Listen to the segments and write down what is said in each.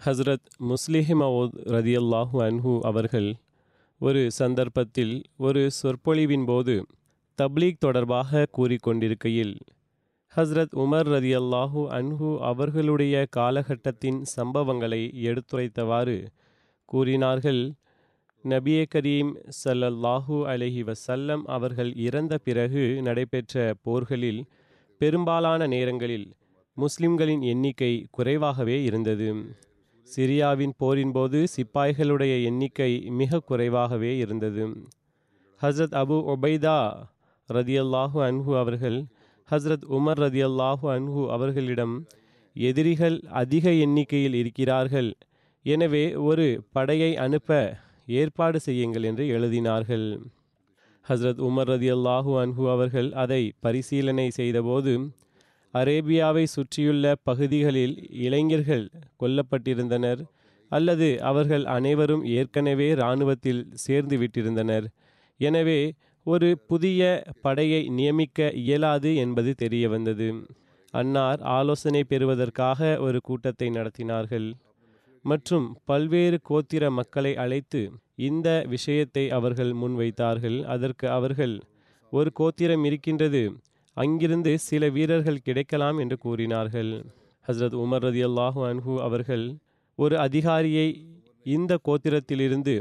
ஹஸ்ரத் முஸ்லிஹிமவுத் ரதியல்லாஹு அன்ஹு அவர்கள் ஒரு சந்தர்ப்பத்தில் ஒரு சொற்பொழிவின் போது தப்லீக் தொடர்பாக கூறிக்கொண்டிருக்கையில் ஹஸ்ரத் உமர் ரதியல்லாஹு அன்ஹு அவர்களுடைய காலகட்டத்தின் சம்பவங்களை எடுத்துரைத்தவாறு கூறினார்கள் நபியே கரீம் சல்லல்லாஹு அலஹி வசல்லம் அவர்கள் இறந்த பிறகு நடைபெற்ற போர்களில் பெரும்பாலான நேரங்களில் முஸ்லிம்களின் எண்ணிக்கை குறைவாகவே இருந்தது. சிரியாவின் போரின் போது சிப்பாய்களுடைய எண்ணிக்கை மிக குறைவாகவே இருந்தது. ஹஸ்ரத் அபு ஒபைதா ரதியல்லாஹு அன்ஹு அவர்கள் ஹஸ்ரத் உமர் ரதியல்லாஹு அன்ஹு அவர்களிடம் எதிரிகள் அதிக எண்ணிக்கையில் இருக்கிறார்கள். எனவே ஒரு படையை அனுப்ப ஏற்பாடு செய்யுங்கள் என்று எழுதினார்கள். ஹஸ்ரத் உமர் ரதியல்லாஹு அன்ஹு அவர்கள் அதை பரிசீலனை செய்தபோது அரேபியாவை சுற்றியுள்ள பகுதிகளில் இளைஞர்கள் கொல்லப்பட்டிருந்தனர் அல்லது அவர்கள் அனைவரும் ஏற்கனவே இராணுவத்தில் சேர்ந்து விட்டிருந்தனர். எனவே ஒரு புதிய படையை நியமிக்க இயலாது என்பது தெரிய வந்தது அன்னார் ஆலோசனை பெறுவதற்காக ஒரு கூட்டத்தை நடத்தினார்கள். மற்றும் பல்வேறு கோத்திர மக்களை அழைத்து இந்த விஷயத்தை அவர்கள் முன்வைத்தார்கள். அதற்கு அவர்கள் ஒரு கோத்திரம் இருக்கின்றது அங்கிருந்து சில வீரர்கள் கிடைக்கலாம் என்று கூறினார்கள். ஹஸ்ரத் உமர் ரதி அல்லாஹூ அன்ஹு அவர்கள் ஒரு அதிகாரியை இந்த கோத்திரத்திலிருந்து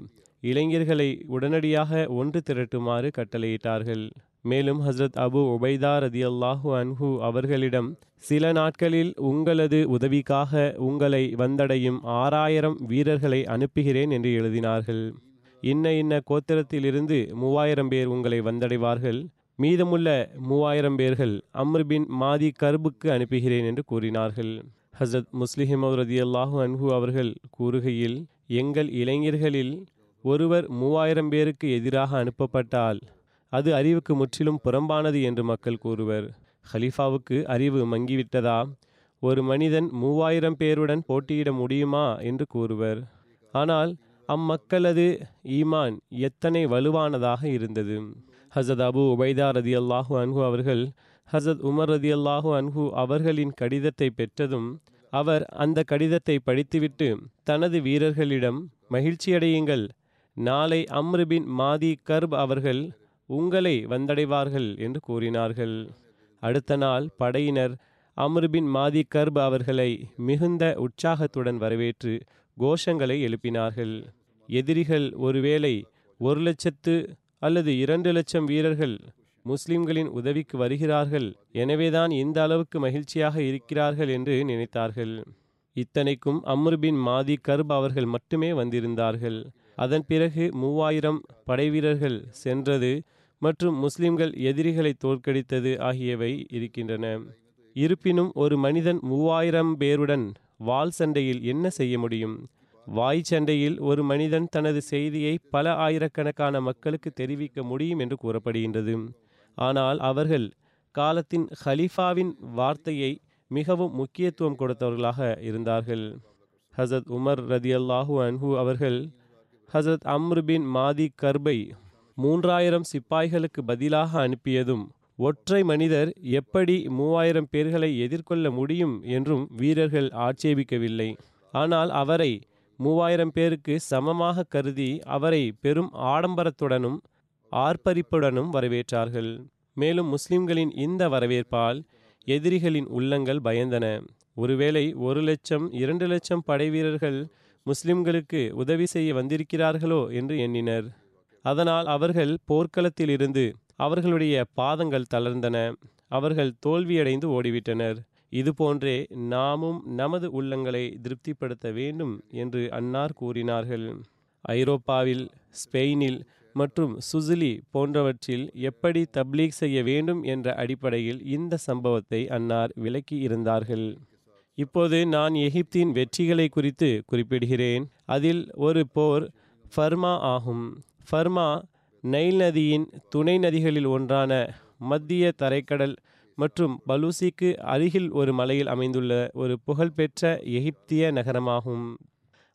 இளைஞர்களை உடனடியாக ஒன்று திரட்டுமாறு கட்டளையிட்டார்கள். மேலும் ஹஸ்ரத் அபு உபைதா ரதி அல்லாஹூ அன்ஹு அவர்களிடம் சில நாட்களில் உங்களது உதவிக்காக உங்களை வந்தடையும் ஆறாயிரம் வீரர்களை அனுப்புகிறேன் என்று எழுதினார்கள். இன்ன இன்ன கோத்திரத்திலிருந்து மூவாயிரம் பேர் உங்களை வந்தடைவார்கள். மீதமுள்ள மூவாயிரம் பேர்கள் அம்ருபின் மாதி கர்புக்கு அனுப்புகிறேன் என்று கூறினார்கள். ஹசரத் முஸ்லிஹிம் ரதி அல்லாஹு அன்ஹு அவர்கள் கூறுகையில் எங்கள் இளைஞர்களில் ஒருவர் மூவாயிரம் பேருக்கு எதிராக அனுப்பப்பட்டால் அது அறிவுக்கு முற்றிலும் புறம்பானது என்று மக்கள் கூறுவர். ஹலீஃபாவுக்கு அறிவு மங்கிவிட்டதா? ஒரு மனிதன் மூவாயிரம் பேருடன் போட்டியிட முடியுமா? என்று கூறுவர். ஆனால் அம்மக்களது ஈமான் எத்தனை வலுவானதாக இருந்தது. ஹசத் அபு உபைதா ரதி அல்லாஹூ அன்ஹு அவர்கள் ஹசத் உமர் ரதி அல்லாஹூ அன்ஹு அவர்களின் கடிதத்தை பெற்றதும் அவர் அந்த கடிதத்தை படித்துவிட்டு தனது வீரர்களிடம் மகிழ்ச்சியடையுங்கள். நாளை அம்ருபின் மாதி கர்ப் அவர்கள் உங்களை வந்தடைவார்கள் என்று கூறினார்கள். அடுத்த நாள் படையினர் அம்ருபின் மாதி கர்ப் அவர்களை மிகுந்த உற்சாகத்துடன் வரவேற்று கோஷங்களை எழுப்பினார்கள். எதிரிகள் ஒருவேளை ஒரு லட்சத்து அல்லது இரண்டு லட்சம் வீரர்கள் முஸ்லிம்களின் உதவிக்கு வருகிறார்கள் எனவேதான் இந்த அளவுக்கு மகிழ்ச்சியாக இருக்கிறார்கள் என்று நினைத்தார்கள். இத்தனைக்கும் அம்ருபின் மாதி கர்ப் அவர்கள் மட்டுமே வந்திருந்தார்கள். அதன் பிறகு மூவாயிரம் படைவீரர்கள் சென்றது மற்றும் முஸ்லிம்கள் எதிரிகளை தோற்கடித்தது ஆகியவை இருக்கின்றன. இருப்பினும் ஒரு மனிதன் மூவாயிரம் பேருடன் வாள் சண்டையில் என்ன செய்ய முடியும்? வாய் சண்டையில் ஒரு மனிதன் தனது செய்தியை பல ஆயிரக்கணக்கான மக்களுக்கு தெரிவிக்க முடியும் என்று கூறப்படுகின்றது. ஆனால் அவர்கள் காலத்தின் ஹலீஃபாவின் வார்த்தையை மிகவும் முக்கியத்துவம் கொடுத்தவர்களாக இருந்தார்கள். ஹசரத் உமர் ரதியல்லாஹு அன்ஹு அவர்கள் ஹசரத் அம்ருபின் மாதி கர்பை மூன்றாயிரம் சிப்பாய்களுக்கு பதிலாக அனுப்பியதும் ஒற்றை மனிதர் எப்படி மூவாயிரம் பேர்களை எதிர்கொள்ள முடியும் என்றும் வீரர்கள் ஆட்சேபிக்கவில்லை. ஆனால் அவரை மூவாயிரம் பேருக்கு சமமாக கருதி அவரை பெரும் ஆடம்பரத்துடனும் ஆர்ப்பரிப்புடனும் வரவேற்றார்கள். மேலும் முஸ்லிம்களின் இந்த வரவேற்பால் எதிரிகளின் உள்ளங்கள் பயந்தன. ஒருவேளை ஒரு லட்சம் இரண்டு லட்சம் படை வீரர்கள் முஸ்லிம்களுக்கு உதவி செய்ய வந்திருக்கிறார்களோ என்று எண்ணினர். அதனால் அவர்கள் போர்க்களத்திலிருந்து அவர்களுடைய பாதங்கள் தளர்ந்தன. அவர்கள் தோல்வியடைந்து ஓடிவிட்டனர். இதுபோன்றே நாமும் நமது உள்ளங்களை திருப்திப்படுத்த வேண்டும் என்று அன்னார் கூறினார்கள். ஐரோப்பாவில் ஸ்பெயினில் மற்றும் சுசிலி போன்றவற்றில் எப்படி தப்லீக் செய்ய வேண்டும் என்ற அடிப்படையில் இந்த சம்பவத்தை அன்னார் விளக்கி இருந்தார்கள். இப்போது நான் எகிப்தின் வெற்றிகளை குறித்து குறிப்பிடுகிறேன். அதில் ஒரு போர் ஃபர்மா ஆகும். ஃபர்மா நைல் நதியின் துணை நதிகளில் ஒன்றான மத்திய தரைக்கடல் மற்றும் பலூசிக்கு அருகில் ஒரு மலையில் அமைந்துள்ள ஒரு புகழ்பெற்ற எகிப்திய நகரமாகும்.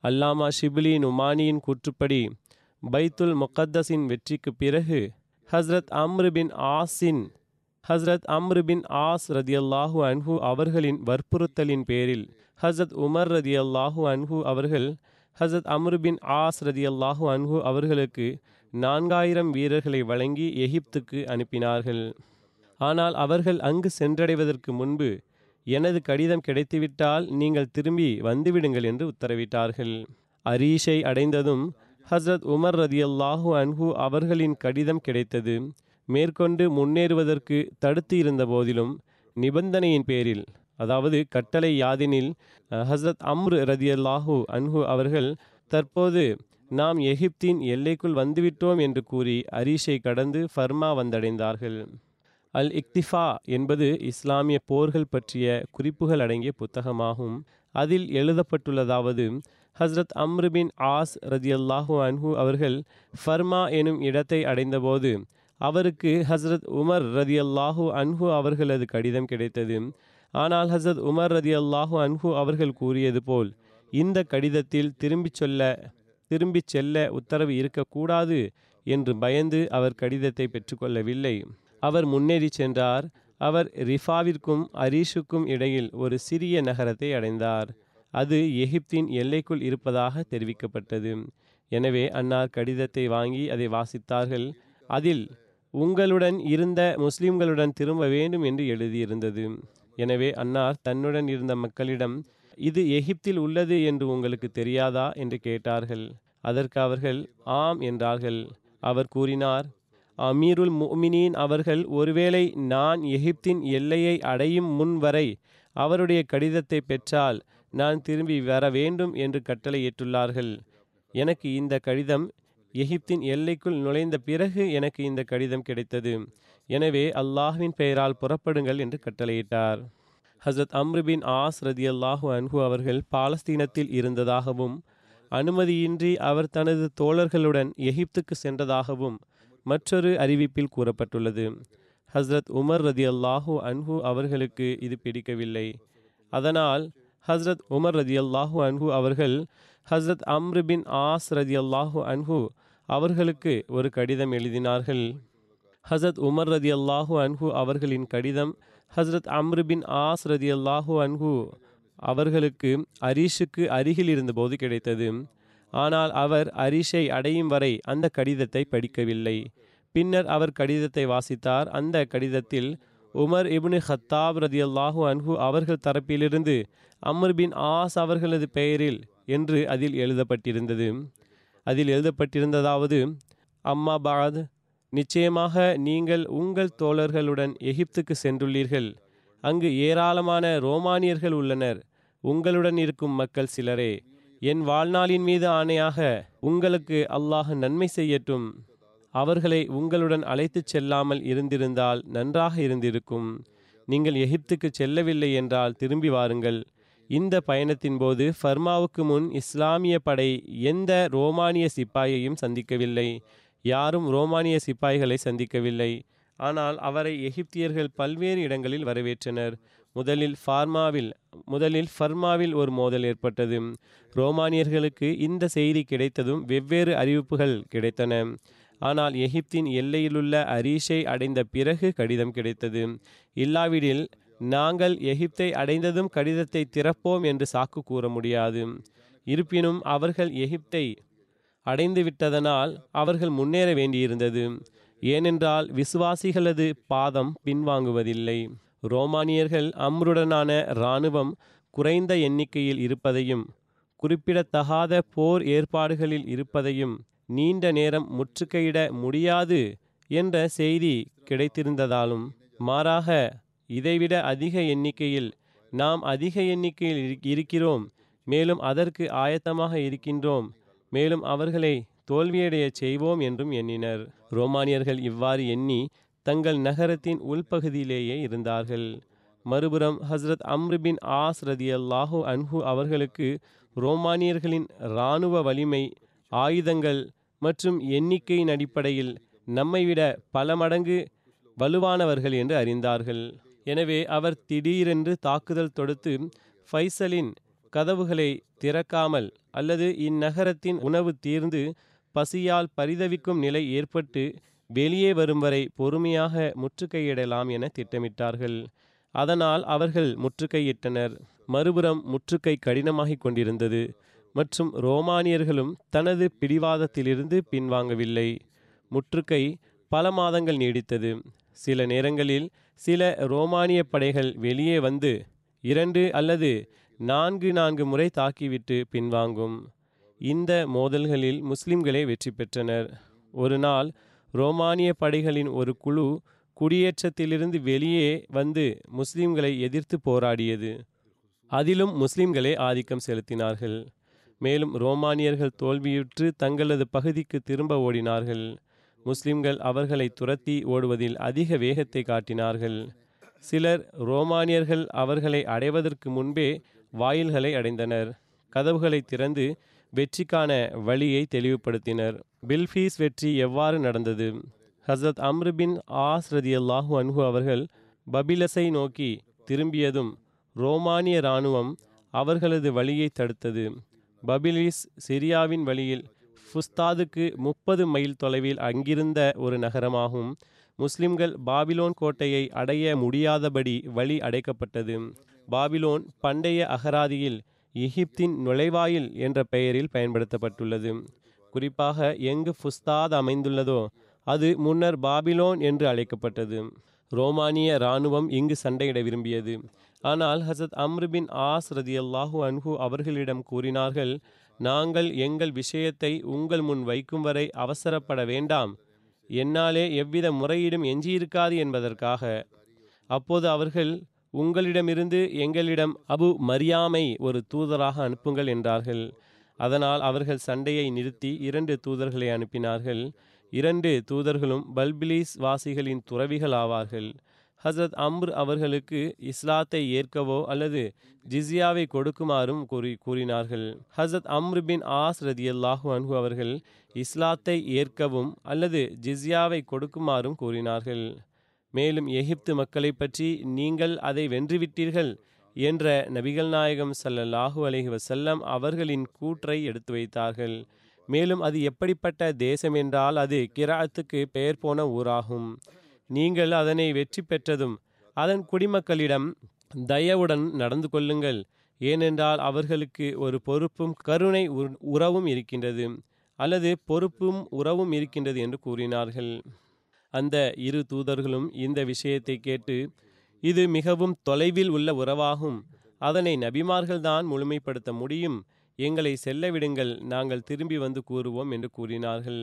அல்லாமா ஷிபிலி நுமானியின் கூற்றுப்படி பைத்துல் முகத்தஸின் வெற்றிக்கு பிறகு ஹஸ்ரத் அம்ரு பின் ஆஸின் ஹஸ்ரத் அம்ரு பின் ஆஸ் ரதியல்லாஹு அன்ஹு அவர்களின் வற்புறுத்தலின் பேரில் ஹஸ்ரத் உமர் ரதியல்லாஹு அன்ஹு அவர்கள் ஹஸ்ரத் அம்ரு பின் ஆஸ் ரதியல்லாஹு அன்ஹு அவர்களுக்கு நான்காயிரம் வீரர்களை வழங்கி எகிப்துக்கு அனுப்பினார்கள். ஆனால் அவர்கள் அங்கு சென்றடைவதற்கு முன்பு எனது கடிதம் கிடைத்துவிட்டால் நீங்கள் திரும்பி வந்துவிடுங்கள் என்று உத்தரவிட்டார்கள். அரீஷை அடைந்ததும் ஹஸ்ரத் உமர் ரதியல்லாஹு அன்ஹு அவர்களின் கடிதம் கிடைத்தது. மேற்கொண்டு முன்னேறுவதற்கு தடுத்து இருந்த போதிலும் நிபந்தனையின் பேரில் அதாவது கட்டளை யாதினில் ஹஸ்ரத் அம்ரு ரதியல்லாஹு அன்ஹு அவர்கள் தற்போது நாம் எகிப்தின் எல்லைக்குள் வந்துவிட்டோம் என்று கூறி அரீஷை கடந்து ஃபர்மா வந்தடைந்தார்கள். அல் இக்திஃபா என்பது இஸ்லாமிய போர்கள் பற்றிய குறிப்புகள் அடங்கிய புத்தகமாகும். அதில் எழுதப்பட்டுள்ளதாவது ஹஸ்ரத் அம்ருபின் ஆஸ் ரதியல்லாஹு அன்ஹு அவர்கள் ஃபர்மா எனும் இடத்தை அடைந்தபோது அவருக்கு ஹஸ்ரத் உமர் ரதியல்லாஹு அன்ஹு அவர்களது கடிதம் கிடைத்தது. ஆனால் ஹஸ்ரத் உமர் ரதியல்லாஹு அன்ஹு அவர்கள் கூறியது போல் இந்த கடிதத்தில் திரும்பிச் சொல்ல திரும்பிச் செல்ல உத்தரவு இருக்கக்கூடாது என்று பயந்து அவர் கடிதத்தை பெற்றுக்கொள்ளவில்லை. அவர் முன்னேறி சென்றார். அவர் ரிஃபாவிற்கும் அரீஷுக்கும் இடையில் ஒரு சிறிய நகரத்தை அடைந்தார். அது எகிப்தின் எல்லைக்குள் இருப்பதாக தெரிவிக்கப்பட்டது. எனவே அன்னார் கடிதத்தை வாங்கி அதை வாசித்தார்கள். அதில் உங்களுடன் இருந்த முஸ்லிம்களுடன் திரும்ப வேண்டும் என்று எழுதியிருந்தது. எனவே அன்னார் தன்னுடன் இருந்த மக்களிடம் இது எகிப்தில் உள்ளது என்று உங்களுக்கு தெரியாதா? என்று கேட்டார்கள். அதற்கு அவர்கள் ஆம் என்றார்கள். அவர் கூறினார் அமீருல் முமினீன் அவர்கள் ஒருவேளை நான் எகிப்தின் எல்லையை அடையும் முன் வரை அவருடைய கடிதத்தை பெற்றால் நான் திரும்பி வர வேண்டும் என்று கட்டளையிட்டுள்ளார்கள். எனக்கு இந்த கடிதம் எகிப்தின் எல்லைக்குள் நுழைந்த பிறகு எனக்கு இந்த கடிதம் கிடைத்தது. எனவே அல்லாஹ்வின் பெயரால் புறப்படுங்கள் என்று கட்டளையிட்டார். ஹசரத் அம்ருபின் ஆஸ் ரதி அல்லாஹு அன்ஹு அவர்கள் பாலஸ்தீனத்தில் இருந்ததாகவும் அனுமதியின்றி அவர் தனது தோழர்களுடன் எகிப்துக்கு சென்றதாகவும் மற்றொரு அறிவிப்பில் கூறப்பட்டுள்ளது. ஹஸ்ரத் உமர் ரதி அல்லாஹூ அன்ஹு அவர்களுக்கு இது பிடிக்கவில்லை. அதனால் ஹஸ்ரத் உமர் ரதி அல்லாஹூ அன்ஹு அவர்கள் ஹஸ்ரத் அம்ரு பின் ஆஸ் ரதி அல்லாஹூ அன்ஹு அவர்களுக்கு ஒரு கடிதம் எழுதினார்கள். ஹசரத் உமர் ரதி அல்லாஹூ அன்ஹு அவர்களின் கடிதம் ஹஸ்ரத் அம்ரு பின் ஆஸ் ரதி அல்லாஹூ அன்ஹு அவர்களுக்கு அரிஷுக்கு அருகில் இருந்தபோது கிடைத்தது. ஆனால் அவர் அரிஷை அடையும் வரை அந்த கடிதத்தை படிக்கவில்லை. பின்னர் அவர் கடிதத்தை வாசித்தார். அந்த கடிதத்தில் உமர் இப்னு ஹத்தாப் ரதியல்லாஹு அன்ஹு அவர்கள் தரப்பிலிருந்து அமர் பின் ஆஸ் அவர்களது பெயரில் என்று அதில் எழுதப்பட்டிருந்தது. அதில் எழுதப்பட்டிருந்ததாவது அம்மா பாத் நிச்சயமாக நீங்கள் உங்கள் தோழர்களுடன் எகிப்துக்கு சென்றுள்ளீர்கள். அங்கு ஏராளமான ரோமானியர்கள் உள்ளனர். உங்களுடன் இருக்கும் மக்கள் சிலரே. என் வாழ்நாளின் மீது ஆணையாக உங்களுக்கு அல்லாஹ் நன்மை செய்யட்டும். அவர்களை உங்களுடன் அழைத்துச் செல்லாமல் இருந்திருந்தால் நன்றாக இருந்திருக்கும். நீங்கள் எகிப்துக்கு செல்லவில்லை என்றால் திரும்பி வாருங்கள். இந்த பயணத்தின் போது ஃபர்மாவுக்கு முன் இஸ்லாமிய படை எந்த ரோமானிய சிப்பாயையும் சந்திக்கவில்லை. யாரும் ரோமானிய சிப்பாய்களை சந்திக்கவில்லை. ஆனால் அவரை எகிப்தியர்கள் பல்வேறு இடங்களில் வரவேற்றனர். முதலில் ஃபார்மாவில் முதலில் ஃபர்மாவில் ஒரு மோதல் ஏற்பட்டது. ரோமானியர்களுக்கு இந்த செய்தி கிடைத்ததும் வெவ்வேறு அறிவிப்புகள் கிடைத்தன. ஆனால் எகிப்தின் எல்லையிலுள்ள அரீஷை அடைந்த பிறகு கடிதம் கிடைத்தது. இல்லாவிடில் நாங்கள் எகிப்தை அடைந்ததும் கடிதத்தை திறப்போம் என்று சாக்கு கூற முடியாது. இருப்பினும் அவர்கள் எகிப்தை அடைந்து விட்டதனால் அவர்கள் முன்னேற வேண்டியிருந்தது. ஏனென்றால் விசுவாசிகளது பாதம் பின்வாங்குவதில்லை. ரோமானியர்கள் அம்ருடனான இராணுவம் குறைந்த எண்ணிக்கையில் இருப்பதையும் குறிப்பிடத்தகாத போர் ஏற்பாடுகளில் இருப்பதையும் நீண்ட நேரம் முற்றுகையிட முடியாது என்ற செய்தி கிடைத்திருந்ததாலும் மாறாக இதைவிட அதிக எண்ணிக்கையில் நாம் அதிக எண்ணிக்கையில் இருக்கிறோம் மேலும் அதற்கு ஆயத்தமாக இருக்கின்றோம் மேலும் அவர்களை தோல்வியடையச் செய்வோம் என்றும் எண்ணினர். ரோமானியர்கள் இவ்வாறு எண்ணி தங்கள் நகரத்தின் உள்பகுதியிலேயே இருந்தார்கள். மறுபுறம் ஹஸ்ரத் அம்ருபின் ஆஸ் ரதி அல்லாஹு அன்ஹு அவர்களுக்கு ரோமானியர்களின் இராணுவ வலிமை ஆயுதங்கள் மற்றும் எண்ணிக்கையின் அடிப்படையில் நம்மை விட பல மடங்கு வலுவானவர்கள் என்று அறிந்தார்கள். எனவே அவர் திடீரென்று தாக்குதல் தொடுத்து ஃபைசலின் கதவுகளை திறக்காமல் அல்லது இந்நகரத்தின் உணவு தீர்ந்து பசியால் பரிதவிக்கும் நிலை ஏற்பட்டு வெளியே வரும் வரை பொறுமையாக முற்றுகையிடலாம் என திட்டமிட்டார்கள். அதனால் அவர்கள் முற்றுகையிட்டனர். மறுபுறம் முற்றுகை கடினமாகிக் கொண்டிருந்தது. மற்றும் ரோமானியர்களும் தனது பிடிவாதத்திலிருந்து பின்வாங்கவில்லை. முற்றுகை பல மாதங்கள் நீடித்தது. சில நேரங்களில் சில ரோமானிய படைகள் வெளியே வந்து இரண்டு அல்லது நான்கு நான்கு முறை தாக்கிவிட்டு பின்வாங்கும். இந்த மோதல்களில் முஸ்லிம்களே வெற்றி பெற்றனர். ஒரு நாள் ரோமானிய படைகளின் ஒரு குழு குடியேற்றத்திலிருந்து வெளியே வந்து முஸ்லிம்களை எதிர்த்து போராடியது. அதிலும் முஸ்லிம்களே ஆதிக்கம் செலுத்தினார்கள். மேலும் ரோமானியர்கள் தோல்வியுற்று தங்களது பகுதிக்கு திரும்ப ஓடினார்கள். முஸ்லிம்கள் அவர்களை துரத்தி ஓடுவதில் அதிக வேகத்தை காட்டினார்கள். சிலர் ரோமானியர்கள் அவர்களை அடைவதற்கு முன்பே வாயில்களை அடைந்தனர். கதவுகளை திறந்து வெற்றிக்கான வழியை தெளிவுபடுத்தினர். பில்ஃபீஸ் வெற்றி எவ்வாறு நடந்தது? ஹசரத் அம்ருபின் பின் ஆஸ் அன்ஹு அவர்கள் பபிலஸை நோக்கி திரும்பியதும் ரோமானிய இராணுவம் அவர்களது வழியை தடுத்தது. பபிலிஸ் சிரியாவின் வழியில் ஃபுஸ்தாதுக்கு முப்பது மைல் தொலைவில் அங்கிருந்த ஒரு நகரமாகும். முஸ்லிம்கள் பாபிலோன் கோட்டையை அடைய முடியாதபடி வழி அடைக்கப்பட்டது. பாபிலோன் பண்டைய அகராதியில் எகிப்தின் நுழைவாயில் என்ற பெயரில் பயன்படுத்தப்பட்டுள்ளது. குறிப்பாக எங்கு ஃபுஸ்தாத் அமைந்துள்ளதோ அது முன்னர் பாபிலோன் என்று அழைக்கப்பட்டது. ரோமானிய இராணுவம் இங்கு சண்டையிட விரும்பியது. ஆனால் ஹசத் அம்ருபின் ஆஸ் ரதியல்லாஹு அன்ஹு அவர்களிடம் கூறினார்கள் நாங்கள் எங்கள் விஷயத்தை உங்கள் முன் வைக்கும் வரை அவசரப்பட வேண்டாம். என்னாலே எவ்வித முறையீடும் எஞ்சியிருக்காது என்பதற்காக. அப்போது அவர்கள் உங்களிடமிருந்து எங்களிடம் அபு மரியாமை ஒரு தூதராக அனுப்புங்கள் என்றார்கள். அதனால் அவர்கள் சண்டையை நிறுத்தி இரண்டு தூதர்களை அனுப்பினார்கள். இரண்டு தூதர்களும் பல்பிலீஸ் வாசிகளின் துறவிகள் ஆவார்கள். ஹசரத் அம்ர் அவர்களுக்கு இஸ்லாத்தை ஏற்கவோ அல்லது ஜிஸ்யாவை கொடுக்குமாறும் கூறி கூறினார்கள். ஹசரத் அம்ரு பின் ஆஸ் ரதியல்லாஹு அன்ஹு அவர்கள் இஸ்லாத்தை ஏற்கவும் அல்லது ஜிஸ்யாவை கொடுக்குமாறும் கூறினார்கள். மேலும் எகிப்து மக்களை பற்றி நீங்கள் அதை வென்றுவிட்டீர்கள். என்ற நபிகள் நாயகம் சல்லல்லாஹு அலஹி வசல்லம் அவர்களின் கூற்றை எடுத்து வைத்தார்கள். மேலும் அது எப்படிப்பட்ட தேசம் என்றால் அது கிராத்துக்கு பெயர் போன ஊராகும். நீங்கள் அதனை வெற்றி பெற்றதும் அதன் குடிமக்களிடம் தயவுடன் நடந்து கொள்ளுங்கள். ஏனென்றால் அவர்களுக்கு ஒரு பொறுப்பும் கருணை உறவும் இருக்கின்றது. அல்லது பொறுப்பும் உறவும் இருக்கின்றது என்று கூறினார்கள். அந்த இரு தூதர்களும் இந்த விஷயத்தை கேட்டு இது மிகவும் தொலைவில் உள்ள உறவாகும். அதனை நபிமார்கள்தான் முழுமைப்படுத்த முடியும். எங்களை செல்ல விடுங்கள் நாங்கள் திரும்பி வந்து கூறுவோம் என்று கூறினார்கள்.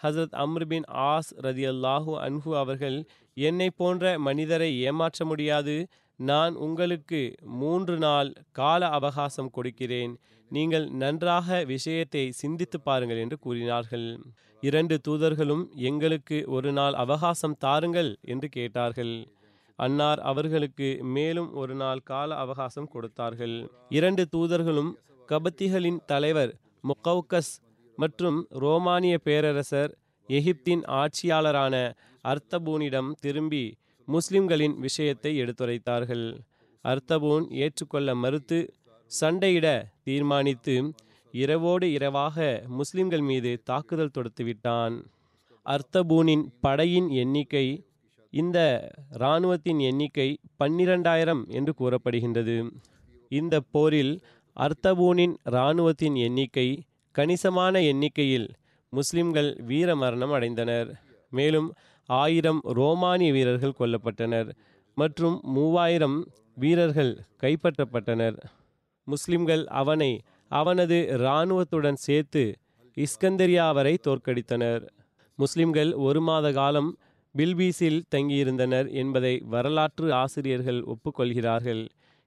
ஹசரத் அம்ருபின் ஆஸ் ரதி அல்லாஹூ அன்ஹு அவர்கள் என்னை போன்ற மனிதரை ஏமாற்ற முடியாது. நான் உங்களுக்கு மூன்று நாள் கால அவகாசம் கொடுக்கிறேன். நீங்கள் நன்றாக விஷயத்தை சிந்தித்து பாருங்கள் என்று கூறினார்கள். இரண்டு தூதர்களும் எங்களுக்கு ஒரு நாள் அவகாசம் தாருங்கள் என்று கேட்டார்கள். அன்னார் அவர்களுக்கு மேலும் ஒரு நாள் கால அவகாசம் கொடுத்தார்கள். இரண்டு தூதர்களும் கபத்திகளின் தலைவர் முக்கவுக்கஸ் மற்றும் ரோமானிய பேரரசர் எகிப்தின் ஆட்சியாளரான அர்த்தபூனிடம் திரும்பி முஸ்லிம்களின் விஷயத்தை எடுத்துரைத்தார்கள். அர்த்தபூன் ஏற்றுக்கொள்ள மறுத்து சண்டையிட தீர்மானித்து இரவோடு இரவாக முஸ்லிம்கள் மீது தாக்குதல் தொடுத்துவிட்டான். அர்த்தபூனின் படையின் எண்ணிக்கை இந்த இராணுவத்தின் எண்ணிக்கை பன்னிரண்டாயிரம் என்று கூறப்படுகின்றது. இந்த போரில் அர்த்தபூனின் இராணுவத்தின் எண்ணிக்கை கணிசமான எண்ணிக்கையில் முஸ்லிம்கள் வீரமரணம் அடைந்தனர். மேலும் ஆயிரம் ரோமானிய வீரர்கள் கொல்லப்பட்டனர் மற்றும் மூவாயிரம் வீரர்கள் கைப்பற்றப்பட்டனர். முஸ்லிம்கள் அவனை அவனது இராணுவத்துடன் சேர்த்து இஸ்கந்தரியா வரை தோற்கடித்தனர். முஸ்லிம்கள் ஒரு மாத காலம் பில்பீஸில் தங்கியிருந்தனர் என்பதை வரலாற்று ஆசிரியர்கள் ஒப்புக்கொள்கிறார்கள்.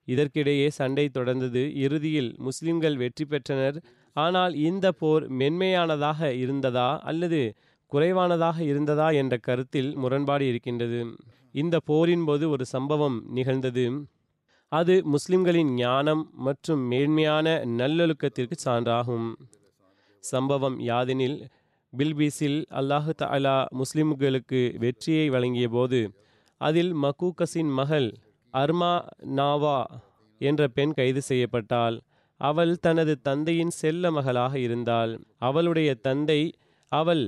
இதற்கிடையே சண்டை தொடர்ந்தது. இறுதியில் முஸ்லிம்கள் வெற்றி பெற்றனர். ஆனால் இந்த போர் மென்மையானதாக இருந்ததா அல்லது குறைவானதாக இருந்ததா என்ற கருத்தில் முரண்பாடு இருக்கின்றது. இந்த போரின் போது ஒரு சம்பவம் நிகழ்ந்தது. அது முஸ்லிம்களின் ஞானம் மற்றும் மேன்மையான நல்லொழுக்கத்திற்கு சான்றாகும். சம்பவம் யாதெனில் பில்பீஸில் அல்லாஹு தஆலா முஸ்லிம்களுக்கு வெற்றியை வழங்கிய போது அதில் மக்கூக்கஸின் மகள் அர்மா நாவா என்ற பெண் கைது செய்யப்பட்டாள். அவள் தனது தந்தையின் செல்ல மகளாக இருந்தாள். அவளுடைய தந்தை அவள்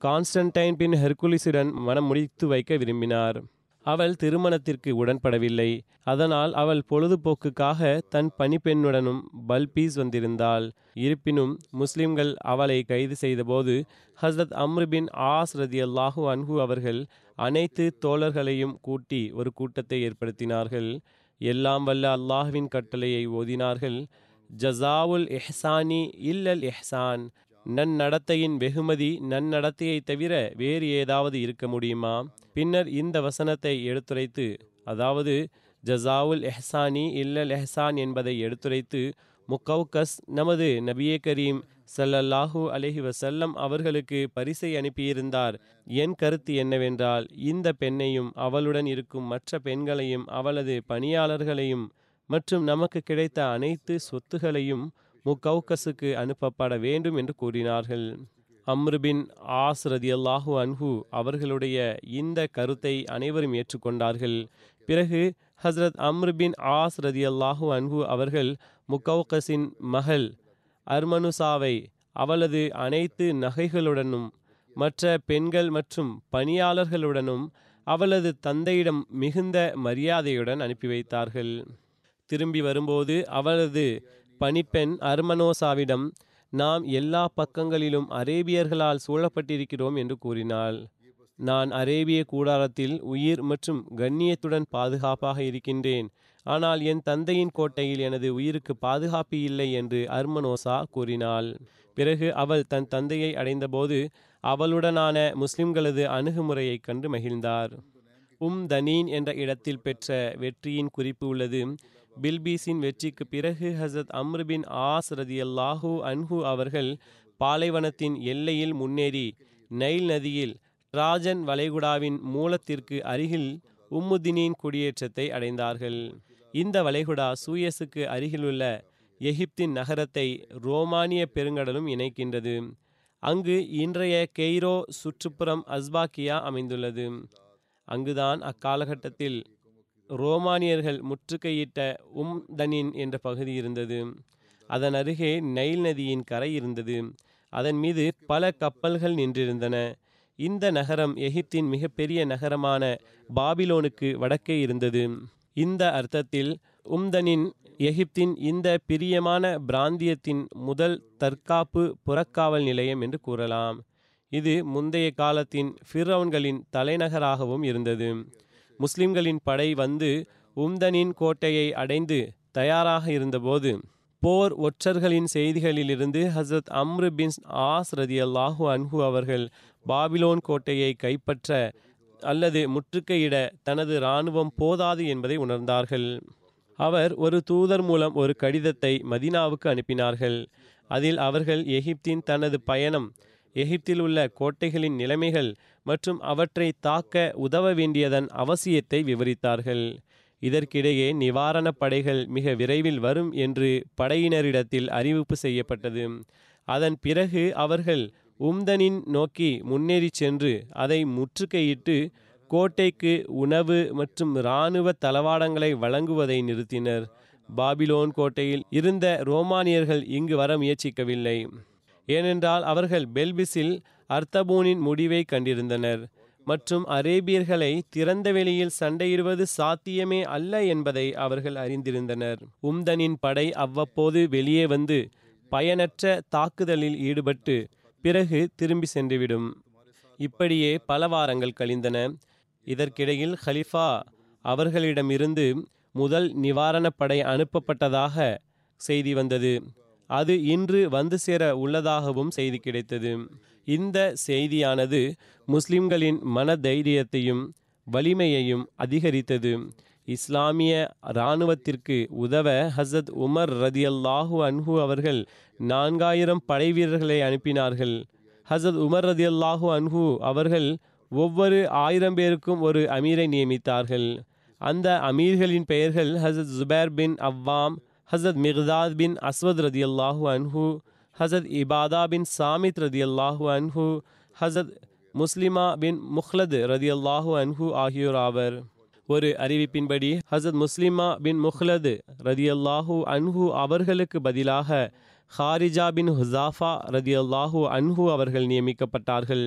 கான்ஸ்டன்டைன் பின் ஹெர்குலிஸுடன் மனம் முடித்து வைக்க விரும்பினார். அவள் திருமணத்திற்கு உடன்படவில்லை. அதனால் அவள் பொழுதுபோக்குக்காக தன் பணிப்பெண்ணுடனும் பல்பீஸ் வந்திருந்தாள். இருப்பினும் முஸ்லிம்கள் அவளை கைது செய்தபோது ஹஸ்ரத் அம்ருபின் ஆஸ்ரதி ஆஸ் ரதி அல்லாஹூ அன்ஹு அவர்கள் அனைத்து தோழர்களையும் கூட்டி ஒரு கூட்டத்தை ஏற்படுத்தினார்கள். எல்லாம் வல்ல அல்லாஹ்வின் கட்டளையை ஓதினார்கள். ஜசாவுல் எஹ்சானி இல்லல் எஹ்சான் நன்னடத்தையின் வெகுமதி நன்னடத்தையை தவிர வேறு ஏதாவது இருக்க முடியுமா? பின்னர் இந்த வசனத்தை எடுத்துரைத்து அதாவது ஜசாவுல் எஹ்சானி இல்லல் எஹ்சான் என்பதை எடுத்துரைத்து முக்கௌகஸ் நமது நபியே கரீம் சல்லல்லாஹூ அலஹி வசல்லம் அவர்களுக்கு பரிசை அனுப்பியிருந்தார். என் கருத்து என்னவென்றால் இந்த பெண்ணையும் அவளுடன் இருக்கும் மற்ற பெண்களையும் அவளது பணியாளர்களையும் மற்றும் நமக்கு கிடைத்த அனைத்து சொத்துகளையும் முக்கவுக்கஸுக்கு அனுப்பப்பட வேண்டும் என்று கூறினார்கள். அம்ருபின் ஆஸ் ரதியல்லாஹு அன்ஹு அவர்களுடைய இந்த கருத்தை அனைவரும் ஏற்றுக்கொண்டார்கள். பிறகு ஹஸ்ரத் அம்ருபின் ஆஸ் அல்லாஹு அன்ஹு அவர்கள் முக்கவுக்கஸின் மகள் அர்மனுசாவை அவளது அனைத்து நகைகளுடனும் மற்ற பெண்கள் மற்றும் பணியாளர்களுடனும் அவளது தந்தையிடம் மிகுந்த மரியாதையுடன் அனுப்பி வைத்தார்கள். திரும்பி வரும்போது அவளது பணிப்பெண் அர்மனோசாவிடம் நாம் எல்லா பக்கங்களிலும் அரேபியர்களால் சூழப்பட்டிருக்கிறோம் என்று கூறினாள். நான் அரேபிய கூடாரத்தில் உயிர் மற்றும் கண்ணியத்துடன் பாதுகாப்பாக இருக்கின்றேன். ஆனால் என் தந்தையின் கோட்டையில் எனது உயிருக்கு பாதுகாப்பு இல்லை என்று அர்மனோசா கூறினாள். பிறகு அவள் தன் தந்தையை அடைந்தபோது அவளுடனான முஸ்லிம்களது அணுகுமுறையைக் கண்டு மகிழ்ந்தார். உம் தனீன் என்ற இடத்தில் பெற்ற வெற்றியின் குறிப்பு உள்ளது. பில்பீஸின் வெற்றிக்கு பிறகு ஹசரத் அம்ருபின் ஆஸ் ரதியல்லாஹூ அன்ஹு அவர்கள் பாலைவனத்தின் எல்லையில் முன்னேறி நைல் நதியில் ராஜன் வளைகுடாவின் மூலத்திற்கு அருகில் உம்முதினின் குடியேற்றத்தை அடைந்தார்கள். இந்த வளைகுடா சூயஸுக்கு அருகிலுள்ள எகிப்தின் நகரத்தை ரோமானிய பெருங்கடலும் இணைக்கின்றது. அங்கு இன்றைய கெய்ரோ சுற்றுப்புறம் அஸ்பாக்கியா அமைந்துள்ளது. அங்குதான் அக்காலகட்டத்தில் ரோமானியர்கள் முற்றுகையிட்ட உம்தனின் என்ற பகுதி இருந்தது. அதன் அருகே நைல் நதியின் கரை இருந்தது. அதன் மீது பல கப்பல்கள் நின்றிருந்தன. இந்த நகரம் எகிப்தின் மிகப்பெரிய நகரமான பாபிலோனுக்கு வடக்கே இருந்தது. இந்த அர்த்தத்தில் உம்தனின் எகிப்தின் இந்த பிரியமான பிராந்தியத்தின் முதல் தற்காப்பு புறக்காவல் நிலையம் என்று கூறலாம். இது முந்தைய காலத்தின் ஃபிரௌன்களின் தலைநகராகவும் இருந்தது. முஸ்லிம்களின் படை வந்து உம்தனின் கோட்டையை அடைந்து தயாராக இருந்தபோது போர் ஒற்றர்களின் செய்திகளிலிருந்து ஹசரத் அம்ரு பின் ஆஸ் ரதி அல்லாஹு அன்ஹு அவர்கள் பாபிலோன் கோட்டையை கைப்பற்ற அல்லது முற்றுகையிட தனது இராணுவம் போதாது என்பதை உணர்ந்தார்கள். அவர் ஒரு தூதர் மூலம் ஒரு கடிதத்தை மதினாவுக்கு அனுப்பினார்கள். அதில் அவர்கள் எகிப்தின் தனது பயணம் எகிப்தில் உள்ள கோட்டைகளின் நிலைமைகள் மற்றும் அவற்றை தாக்க உதவ வேண்டியதன் அவசியத்தை விவரித்தார்கள். இதற்கிடையே நிவாரணப் படைகள் மிக விரைவில் வரும் என்று படையினரிடத்தில் அறிவிப்பு செய்யப்பட்டது. அதன் பிறகு அவர்கள் உம்தனின் நோக்கி முன்னேறி சென்று அதை முற்றுகையிட்டு கோட்டைக்கு உணவு மற்றும் இராணுவ தளவாடங்களை வழங்குவதை நிறுத்தினர். பாபிலோன் கோட்டையில் இருந்த ரோமானியர்கள் இங்கு வர முயற்சிக்கவில்லை. ஏனென்றால் அவர்கள் பெல்பிஸில் அர்த்தபூனின் முடிவை கண்டிருந்தனர் மற்றும் அரேபியர்களை திறந்த வெளியில் சண்டையிடுவது சாத்தியமே அல்ல என்பதை அவர்கள் அறிந்திருந்தனர். உம்தனின் படை அவ்வப்போது வெளியே வந்து பயனற்ற தாக்குதலில் ஈடுபட்டு பிறகு திரும்பி சென்றுவிடும். இப்படியே பல வாரங்கள் கழிந்தன. இதற்கிடையில் ஹலிஃபா அவர்களிடமிருந்து முதல் நிவாரணப் படை அனுப்பப்பட்டதாக செய்தி வந்தது. அது இன்று வந்து சேர உள்ளதாகவும் செய்தி கிடைத்தது. இந்த செய்தியானது முஸ்லிம்களின் மன தைரியத்தையும் வலிமையையும் அதிகரித்தது. இஸ்லாமிய இராணுவத்திற்கு உதவ ஹசத் உமர் ரதியல்லாஹு அன்ஹு அவர்கள் நான்காயிரம் படை வீரர்களை அனுப்பினார்கள். ஹசத் உமர் ரதியல்லாஹு அன்ஹு அவர்கள் ஒவ்வொரு ஆயிரம் பேருக்கும் ஒரு அமீரை நியமித்தார்கள். அந்த அமீர்களின் பெயர்கள் ஹசத் ஜுபேர் பின் அவ்வாம் ஹசரத் மிர்தாத் பின் அஸ்வத் ரதியல்லாஹு அன்ஹு ஹசரத் இபாதா பின் சாமித் ரதியல்லாஹு அன்ஹு ஹசரத் முஸ்லிமா பின் முஹ்லத் ரதியல்லாஹு அன்ஹு ஆகியோர் ஆவர். ஒரு அறிவிப்பின்படி ஹசத் முஸ்லிமா பின் முஹ்லத் ரதியல்லாஹு அன்ஹு அவர்களுக்கு பதிலாக ஹாரிஜா பின் ஹுசாஃபா ரதியல்லாஹு அன்ஹு அவர்கள் நியமிக்கப்பட்டார்கள்.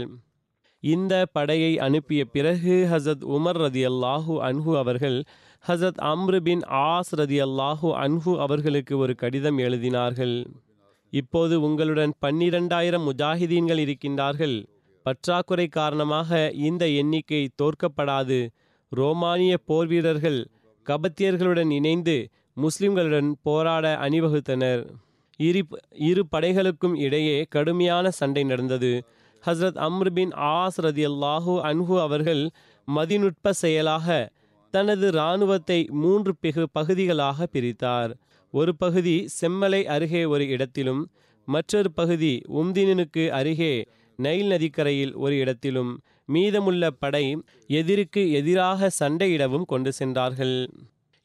இந்த படையை அனுப்பிய பிறகு ஹசத் உமர் ரதியல்லாஹு அன்ஹு அவர்கள் ஹசரத் அம்ரு பின் ஆஸ் ரதியல்லாஹு அன்ஹு அவர்களுக்கு ஒரு கடிதம் எழுதினார்கள். இப்போது உங்களுடன் பன்னிரண்டாயிரம் முஜாஹிதீன்கள் இருக்கின்றார்கள். பற்றாக்குறை காரணமாக இந்த எண்ணிக்கை தோற்கப்படாது. ரோமானிய போர் வீரர்கள் கபத்தியர்களுடன் இணைந்து முஸ்லிம்களுடன் போராட அணிவகுத்தனர். இரு இரு படைகளுக்கும் இடையே கடுமையான சண்டை நடந்தது. ஹஸ்ரத் அம்ருபின் பின் ஆஸ் ரதியல்லாஹு அன்ஹு அவர்கள் மதிநுட்ப செயலாக தனது இராணுவத்தை மூன்று பிகு பகுதிகளாக பிரித்தார். ஒரு பகுதி செம்மலை அருகே ஒரு இடத்திலும் மற்றொரு பகுதி உம்தினுக்கு அருகே நைல் நதிக்கரையில் ஒரு இடத்திலும் மீதமுள்ள படை எதிருக்கு எதிராக சண்டையிடவும் கொண்டு சென்றார்கள்.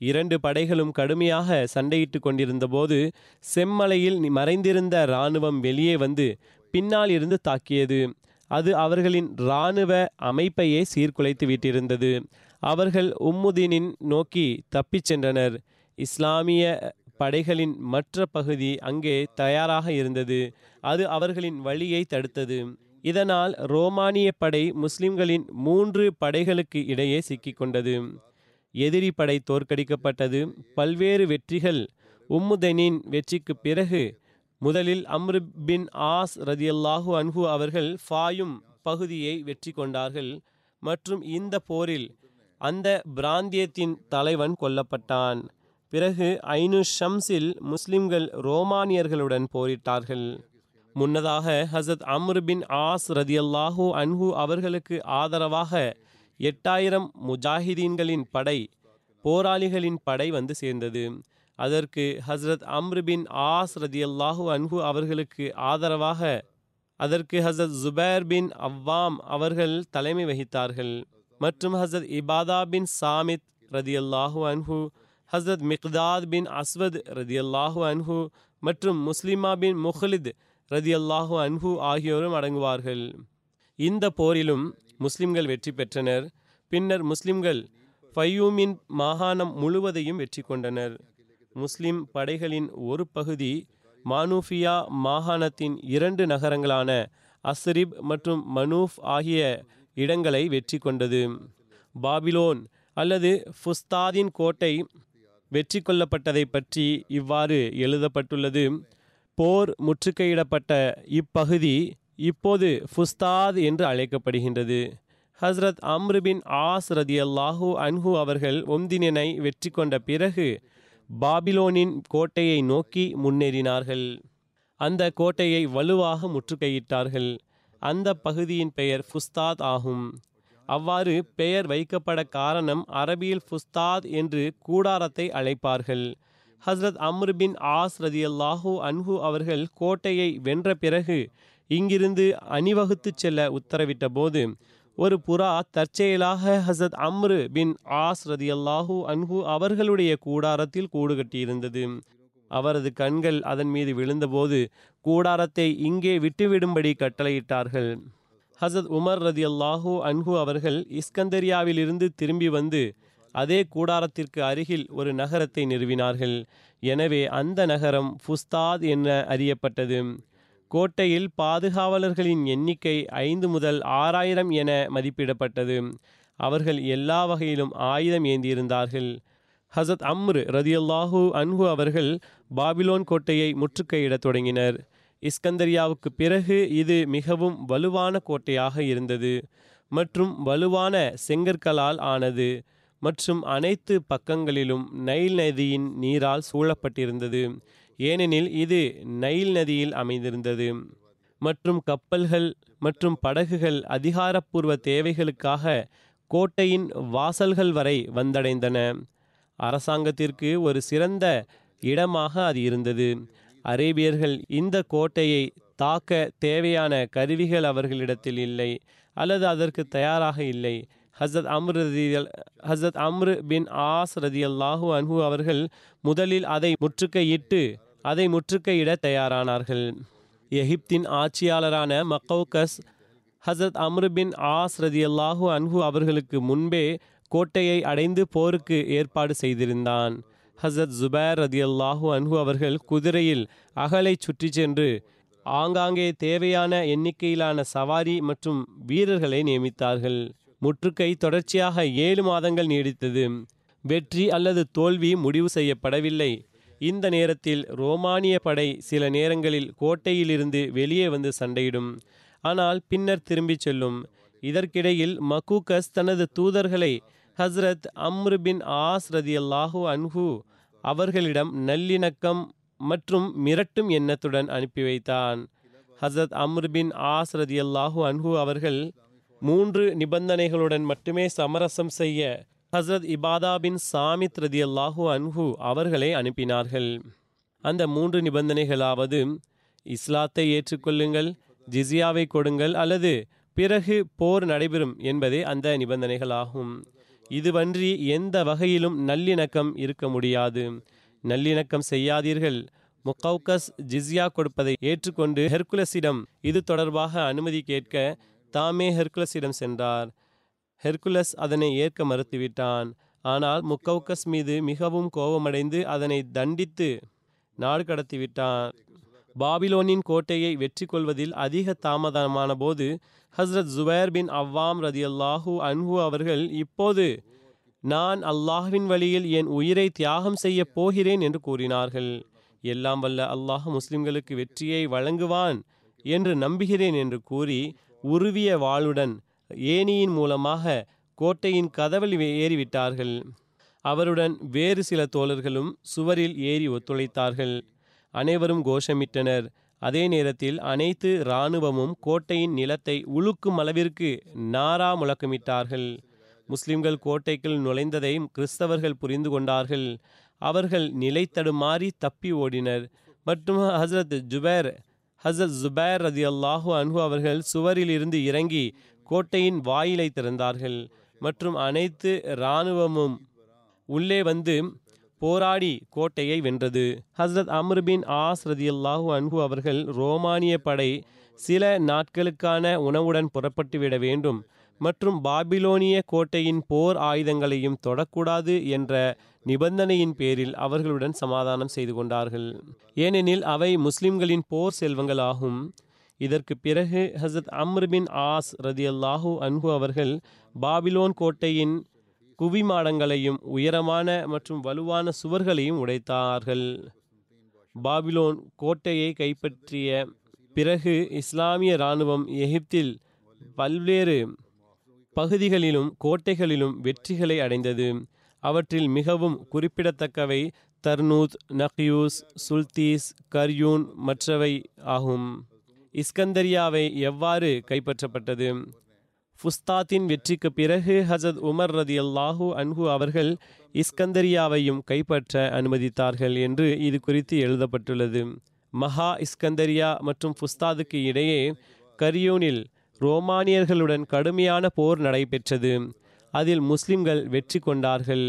இரண்டு படைகளும் கடுமையாக சண்டையிட்டு கொண்டிருந்தபோது செம்மலையில் மறைந்திருந்த இராணுவம் வெளியே வந்து பின்னால் இருந்து தாக்கியது. அது அவர்களின் இராணுவ அமைப்பையே சீர்குலைத்து விட்டிருந்தது. அவர்கள் உம்முதீனின் நோக்கி தப்பிச் சென்றனர். இஸ்லாமிய படைகளின் மற்ற பகுதி அங்கே தயாராக இருந்தது. அது அவர்களின் வழியை தடுத்தது. இதனால் ரோமானிய படை முஸ்லிம்களின் மூன்று படைகளுக்கு இடையே சிக்கிக்கொண்டது. எதிரி படை தோற்கடிக்கப்பட்டது. பல்வேறு வெற்றிகள் உம்முதனின் வெற்றிக்கு பிறகு முதலில் அம்ரு பின் ஆஸ் ரதியல்லாஹு அன்ஹு அவர்கள் ஃபாயும் பகுதியை வெற்றி கொண்டார்கள். மற்றும் இந்த போரில் அந்த பிராந்தியத்தின் தலைவன் கொல்லப்பட்டான். பிறகு ஐநு ஷம்ஸில் முஸ்லிம்கள் ரோமானியர்களுடன் போரிட்டார்கள். முன்னதாக ஹசத் அம்ரு பின் ஆஸ் ரதியல்லாஹு அன்ஹு அவர்களுக்கு ஆதரவாக எட்டாயிரம் முஜாஹிதீன்களின் படை போராளிகளின் படை வந்து சேர்ந்தது. அதற்கு ஹஸ்ரத் அம்ரு பின் ஆஸ் ரதியல்லாஹு அன்ஹு அவர்களுக்கு ஆதரவாக அதற்கு ஹசரத் ஜுபேர் பின் அவ்வாம் அவர்கள் தலைமை வகித்தார்கள். மற்றும் ஹசரத் இபாதா பின் சாமித் ரதியல்லாஹு அன்ஹு ஹசரத் மிக்தாத் பின் அஸ்வத் ரதியல்லாஹு அன்ஹு மற்றும் முஸ்லிமா பின் முஹ்லித் ரதியல்லாஹு அன்ஹு ஆகியோரும் அடங்குவார்கள். இந்த போரிலும் முஸ்லிம்கள் வெற்றி பெற்றனர். பின்னர் முஸ்லிம்கள் ஃபையூமின் மாகாணம் முழுவதையும் வெற்றி கொண்டனர். முஸ்லிம் படைகளின் ஒரு பகுதி மானூஃபியா மாகாணத்தின் இரண்டு நகரங்களான அஸ்ரிப் மற்றும் மனூஃப் ஆகிய இடங்களை வெற்றி கொண்டது பாபிலோன் அல்லது ஃபுஸ்தாதின் கோட்டை வெற்றி கொள்ளப்பட்டதை பற்றி இவ்வாறு எழுதப்பட்டுள்ளது. போர் முற்றுகையிடப்பட்ட இப்பகுதி இப்போது ஃபுஸ்தாத் என்று அழைக்கப்படுகின்றது. ஹஸ்ரத் அம்ருபின் ஆஸ் ரதி ரதியல்லாஹு அன்ஹு அவர்கள் ஒம்தினனை வெற்றி கொண்ட பிறகு பாபிலோனின் கோட்டையை நோக்கி முன்னேறினார்கள். அந்த கோட்டையை வலுவாக முற்றுகையிட்டார்கள். அந்த பகுதியின் பெயர் ஃபுஸ்தாத் ஆகும். அவ்வாறு பெயர் வைக்கப்பட காரணம் அரபியில் ஃபுஸ்தாத் என்று கூடாரத்தை அழைப்பார்கள். ஹஸ்ரத் அம்ரு பின் ஆஸ் ரதியல்லாஹூ அன்ஹு அவர்கள் கோட்டையை வென்ற பிறகு இங்கிருந்து அணிவகுத்துச் செல்ல உத்தரவிட்ட போது ஒரு புறா தற்செயலாக ஹசத் அம்ரு பின் ஆஸ் ரதியல்லாஹூ அன்ஹு அவர்களுடைய கூடாரத்தில் கூடு கட்டியிருந்தது. அவரது கண்கள் அதன் மீது விழுந்தபோது கூடாரத்தை இங்கே விட்டுவிடும்படி கட்டளையிட்டார்கள். ஹசத் உமர் ரதி அல்லாஹூ அன்ஹு அவர்கள் இஸ்கந்தரியாவிலிருந்து திரும்பி வந்து அதே கூடாரத்திற்கு அருகில் ஒரு நகரத்தை நிறுவினார்கள். எனவே அந்த நகரம் ஃபுஸ்தாத் என அறியப்பட்டது. கோட்டையில் பாதுகாவலர்களின் எண்ணிக்கை ஐந்து முதல் ஆறாயிரம் என மதிப்பிடப்பட்டது. அவர்கள் எல்லா வகையிலும் ஆயுதம் ஏந்தியிருந்தார்கள். ஹசத் அம்ரு ரதியல்லாஹூ அன்ஹு அவர்கள் பாபிலோன் கோட்டையை முற்றுகையிடத் தொடங்கினர். இஸ்கந்தரியாவுக்கு பிறகு இது மிகவும் வலுவான கோட்டையாக இருந்தது மற்றும் வலுவான செங்கற்களால் ஆனது மற்றும் அனைத்து பக்கங்களிலும் நைல் நதியின் நீரால் சூழப்பட்டிருந்தது. ஏனெனில் இது நைல் நதியில் அமைந்திருந்தது. மற்றும் கப்பல்கள் மற்றும் படகுகள் அதிகாரப்பூர்வ தேவைகளுக்காக கோட்டையின் வாசல்கள் வரை வந்தடைந்தன. அரசாங்கத்திற்கு ஒரு சிறந்த இடமாக அது இருந்தது. அரேபியர்கள் இந்த கோட்டையை தாக்க தேவையான கருவிகள் அவர்களிடத்தில் இல்லை அல்லது அதற்கு தயாராக இல்லை. ஹசத் அம்ரு ரதியல் ஹசத் அம்ரு பின் ஆஸ் ரதி அல்லாஹூ அன்ஹு அவர்கள் முதலில் அதை முற்றுகையிட்டு அதை முற்றுகையிட தயாரானார்கள். எகிப்தின் ஆட்சியாளரான மக்கௌகஸ் ஹசரத் அம்ரு பின் ஆஸ் ரதி அல்லாஹூ அன்ஹு அவர்களுக்கு முன்பே கோட்டையை அடைந்து போருக்கு ஏற்பாடு செய்திருந்தான். ஹசரத் ஜுபேர் ரதி அல்லாஹூ அன்ஹு அவர்கள் குதிரையில் அகலை சுற்றி சென்று ஆங்காங்கே தேவையான எண்ணிக்கையிலான சவாரி மற்றும் வீரர்களை நியமித்தார்கள். முற்றுகை தொடர்ச்சியாக ஏழு மாதங்கள் நீடித்தது. வெற்றி அல்லது தோல்வி முடிவு செய்யப்படவில்லை. இந்த நேரத்தில் ரோமானிய படை சில நேரங்களில் கோட்டையிலிருந்து வெளியே வந்து சண்டையிடும். ஆனால் பின்னர் திரும்பிச் செல்லும். இதற்கிடையில் மக்கூகஸ் தனது தூதர்களை ஹஸ்ரத் அம்ரு பின் ஆஸ் ரதி அல்லாஹூ அன்ஹு அவர்களிடம் நல்லிணக்கம் மற்றும் மிரட்டும் எண்ணத்துடன் அனுப்பி வைத்தான். ஹசரத் அம்ரு பின் ஆஸ் ரதி அல்லாஹூ அன்ஹு அவர்கள் மூன்று நிபந்தனைகளுடன் மட்டுமே சமரசம் செய்ய ஹசரத் இபாதா பின் சாமித் ரதி அல்லாஹூ அன்ஹு அவர்களை அனுப்பினார்கள். அந்த மூன்று நிபந்தனைகளாவது இஸ்லாத்தை ஏற்றுக்கொள்ளுங்கள் ஜிசியாவை கொடுங்கள் அல்லது பிறகு போர் நடைபெறும் என்பதே அந்த நிபந்தனைகளாகும். இதுவன்றி எந்த வகையிலும் நல்லிணக்கம் இருக்க முடியாது. நல்லிணக்கம் செய்யாதீர்கள். முக்கௌகஸ் ஜிஸ்யா கொடுப்பதை ஏற்றுக்கொண்டு ஹெர்குலஸிடம் இது தொடர்பாக அனுமதி கேட்க தாமே ஹெர்குலஸிடம் சென்றார். ஹெர்குலஸ் அதனை ஏற்க மறுத்துவிட்டான். ஆனால் முக்கௌகஸ் மீது மிகவும் கோபமடைந்து அதனை தண்டித்து நாடு கடத்திவிட்டான். பாபிலோனின் கோட்டையை வெற்றி கொள்வதில் அதிக தாமதமான போது ஹஸ்ரத் ஜுபேர் பின் அவ்வாம் ரதி அல்லாஹூ அன்ஹு அவர்கள் இப்போது நான் அல்லாஹ்வின் வழியில் என் உயிரை தியாகம் செய்ய போகிறேன் என்று கூறினார்கள். எல்லாம் வல்ல அல்லாஹ் முஸ்லிம்களுக்கு வெற்றியை வழங்குவான் என்று நம்புகிறேன் என்று கூறி உருவிய வாளுடன் ஏணியின் மூலமாக கோட்டையின் கதவில் ஏறிவிட்டார்கள். அவருடன் வேறு சில தோழர்களும் சுவரில் ஏறி ஒத்துழைத்தார்கள். அனைவரும் கோஷமிட்டனர். அதே நேரத்தில் அனைத்து இராணுவமும் கோட்டையின் நிலத்தை உழுக்கும் அளவிற்கு நாரா முழக்கமிட்டார்கள். முஸ்லிம்கள் கோட்டைக்குள் நுழைந்ததை கிறிஸ்தவர்கள் புரிந்து கொண்டார்கள். அவர்கள் நிலை தடுமாறி தப்பி ஓடினர். மற்றும் ஹசரத் ஜுபேர் ஹசரத் ஜுபேர் ரதி அல்லாஹூ அன்ஹு அவர்கள் சுவரில் இருந்து இறங்கி கோட்டையின் வாயிலை திறந்தார்கள். மற்றும் அனைத்து இராணுவமும் உள்ளே வந்து போராடி கோட்டையை வென்றது. ஹஸ்ரத் அம்ருபின் ஆஸ் ரதியல்லாஹு அன்ஹு அவர்கள் ரோமானிய படை சில நாட்களுக்கான உணவுடன் புறப்பட்டுவிட வேண்டும் மற்றும் பாபிலோனிய கோட்டையின் போர் ஆயுதங்களையும் தொடக்கூடாது என்ற நிபந்தனையின் பேரில் அவர்களுடன் சமாதானம் செய்து கொண்டார்கள். ஏனெனில் அவை முஸ்லிம்களின் போர் செல்வங்கள் ஆகும் இதற்கு பிறகு ஹசத் அம்ருபின் ஆஸ் ரதியல்லாஹு அன்ஹு அவர்கள் பாபிலோன் கோட்டையின் குவிமாடங்களையும் உயரமான மற்றும் வலுவான சுவர்களையும் உடைத்தார்கள். பாபிலோன் கோட்டையை கைப்பற்றிய பிறகு இஸ்லாமிய இராணுவம் எகிப்தில் பல்வேறு பகுதிகளிலும் கோட்டைகளிலும் வெற்றிகளை அடைந்தது. அவற்றில் மிகவும் குறிப்பிடத்தக்கவை தர்னூத் நக்யூஸ் சுல்தீஸ் கர்யூன் மற்றவை ஆகும். இஸ்கந்தரியாவை எவ்வாறு கைப்பற்றப்பட்டது? ஃபுஸ்தாத்தின் வெற்றிக்கு பிறகு ஹசத் உமர் ரதி அல்லாஹூ அன்ஹு அவர்கள் இஸ்கந்தரியாவையும் கைப்பற்ற அனுமதித்தார்கள் என்று இது குறித்து எழுதப்பட்டுள்ளது. மகா இஸ்கந்தரியா மற்றும் ஃபுஸ்தாதுக்கு இடையே கரியூனில் ரோமானியர்களுடன் கடுமையான போர் நடைபெற்றது. அதில் முஸ்லிம்கள் வெற்றி கொண்டார்கள்.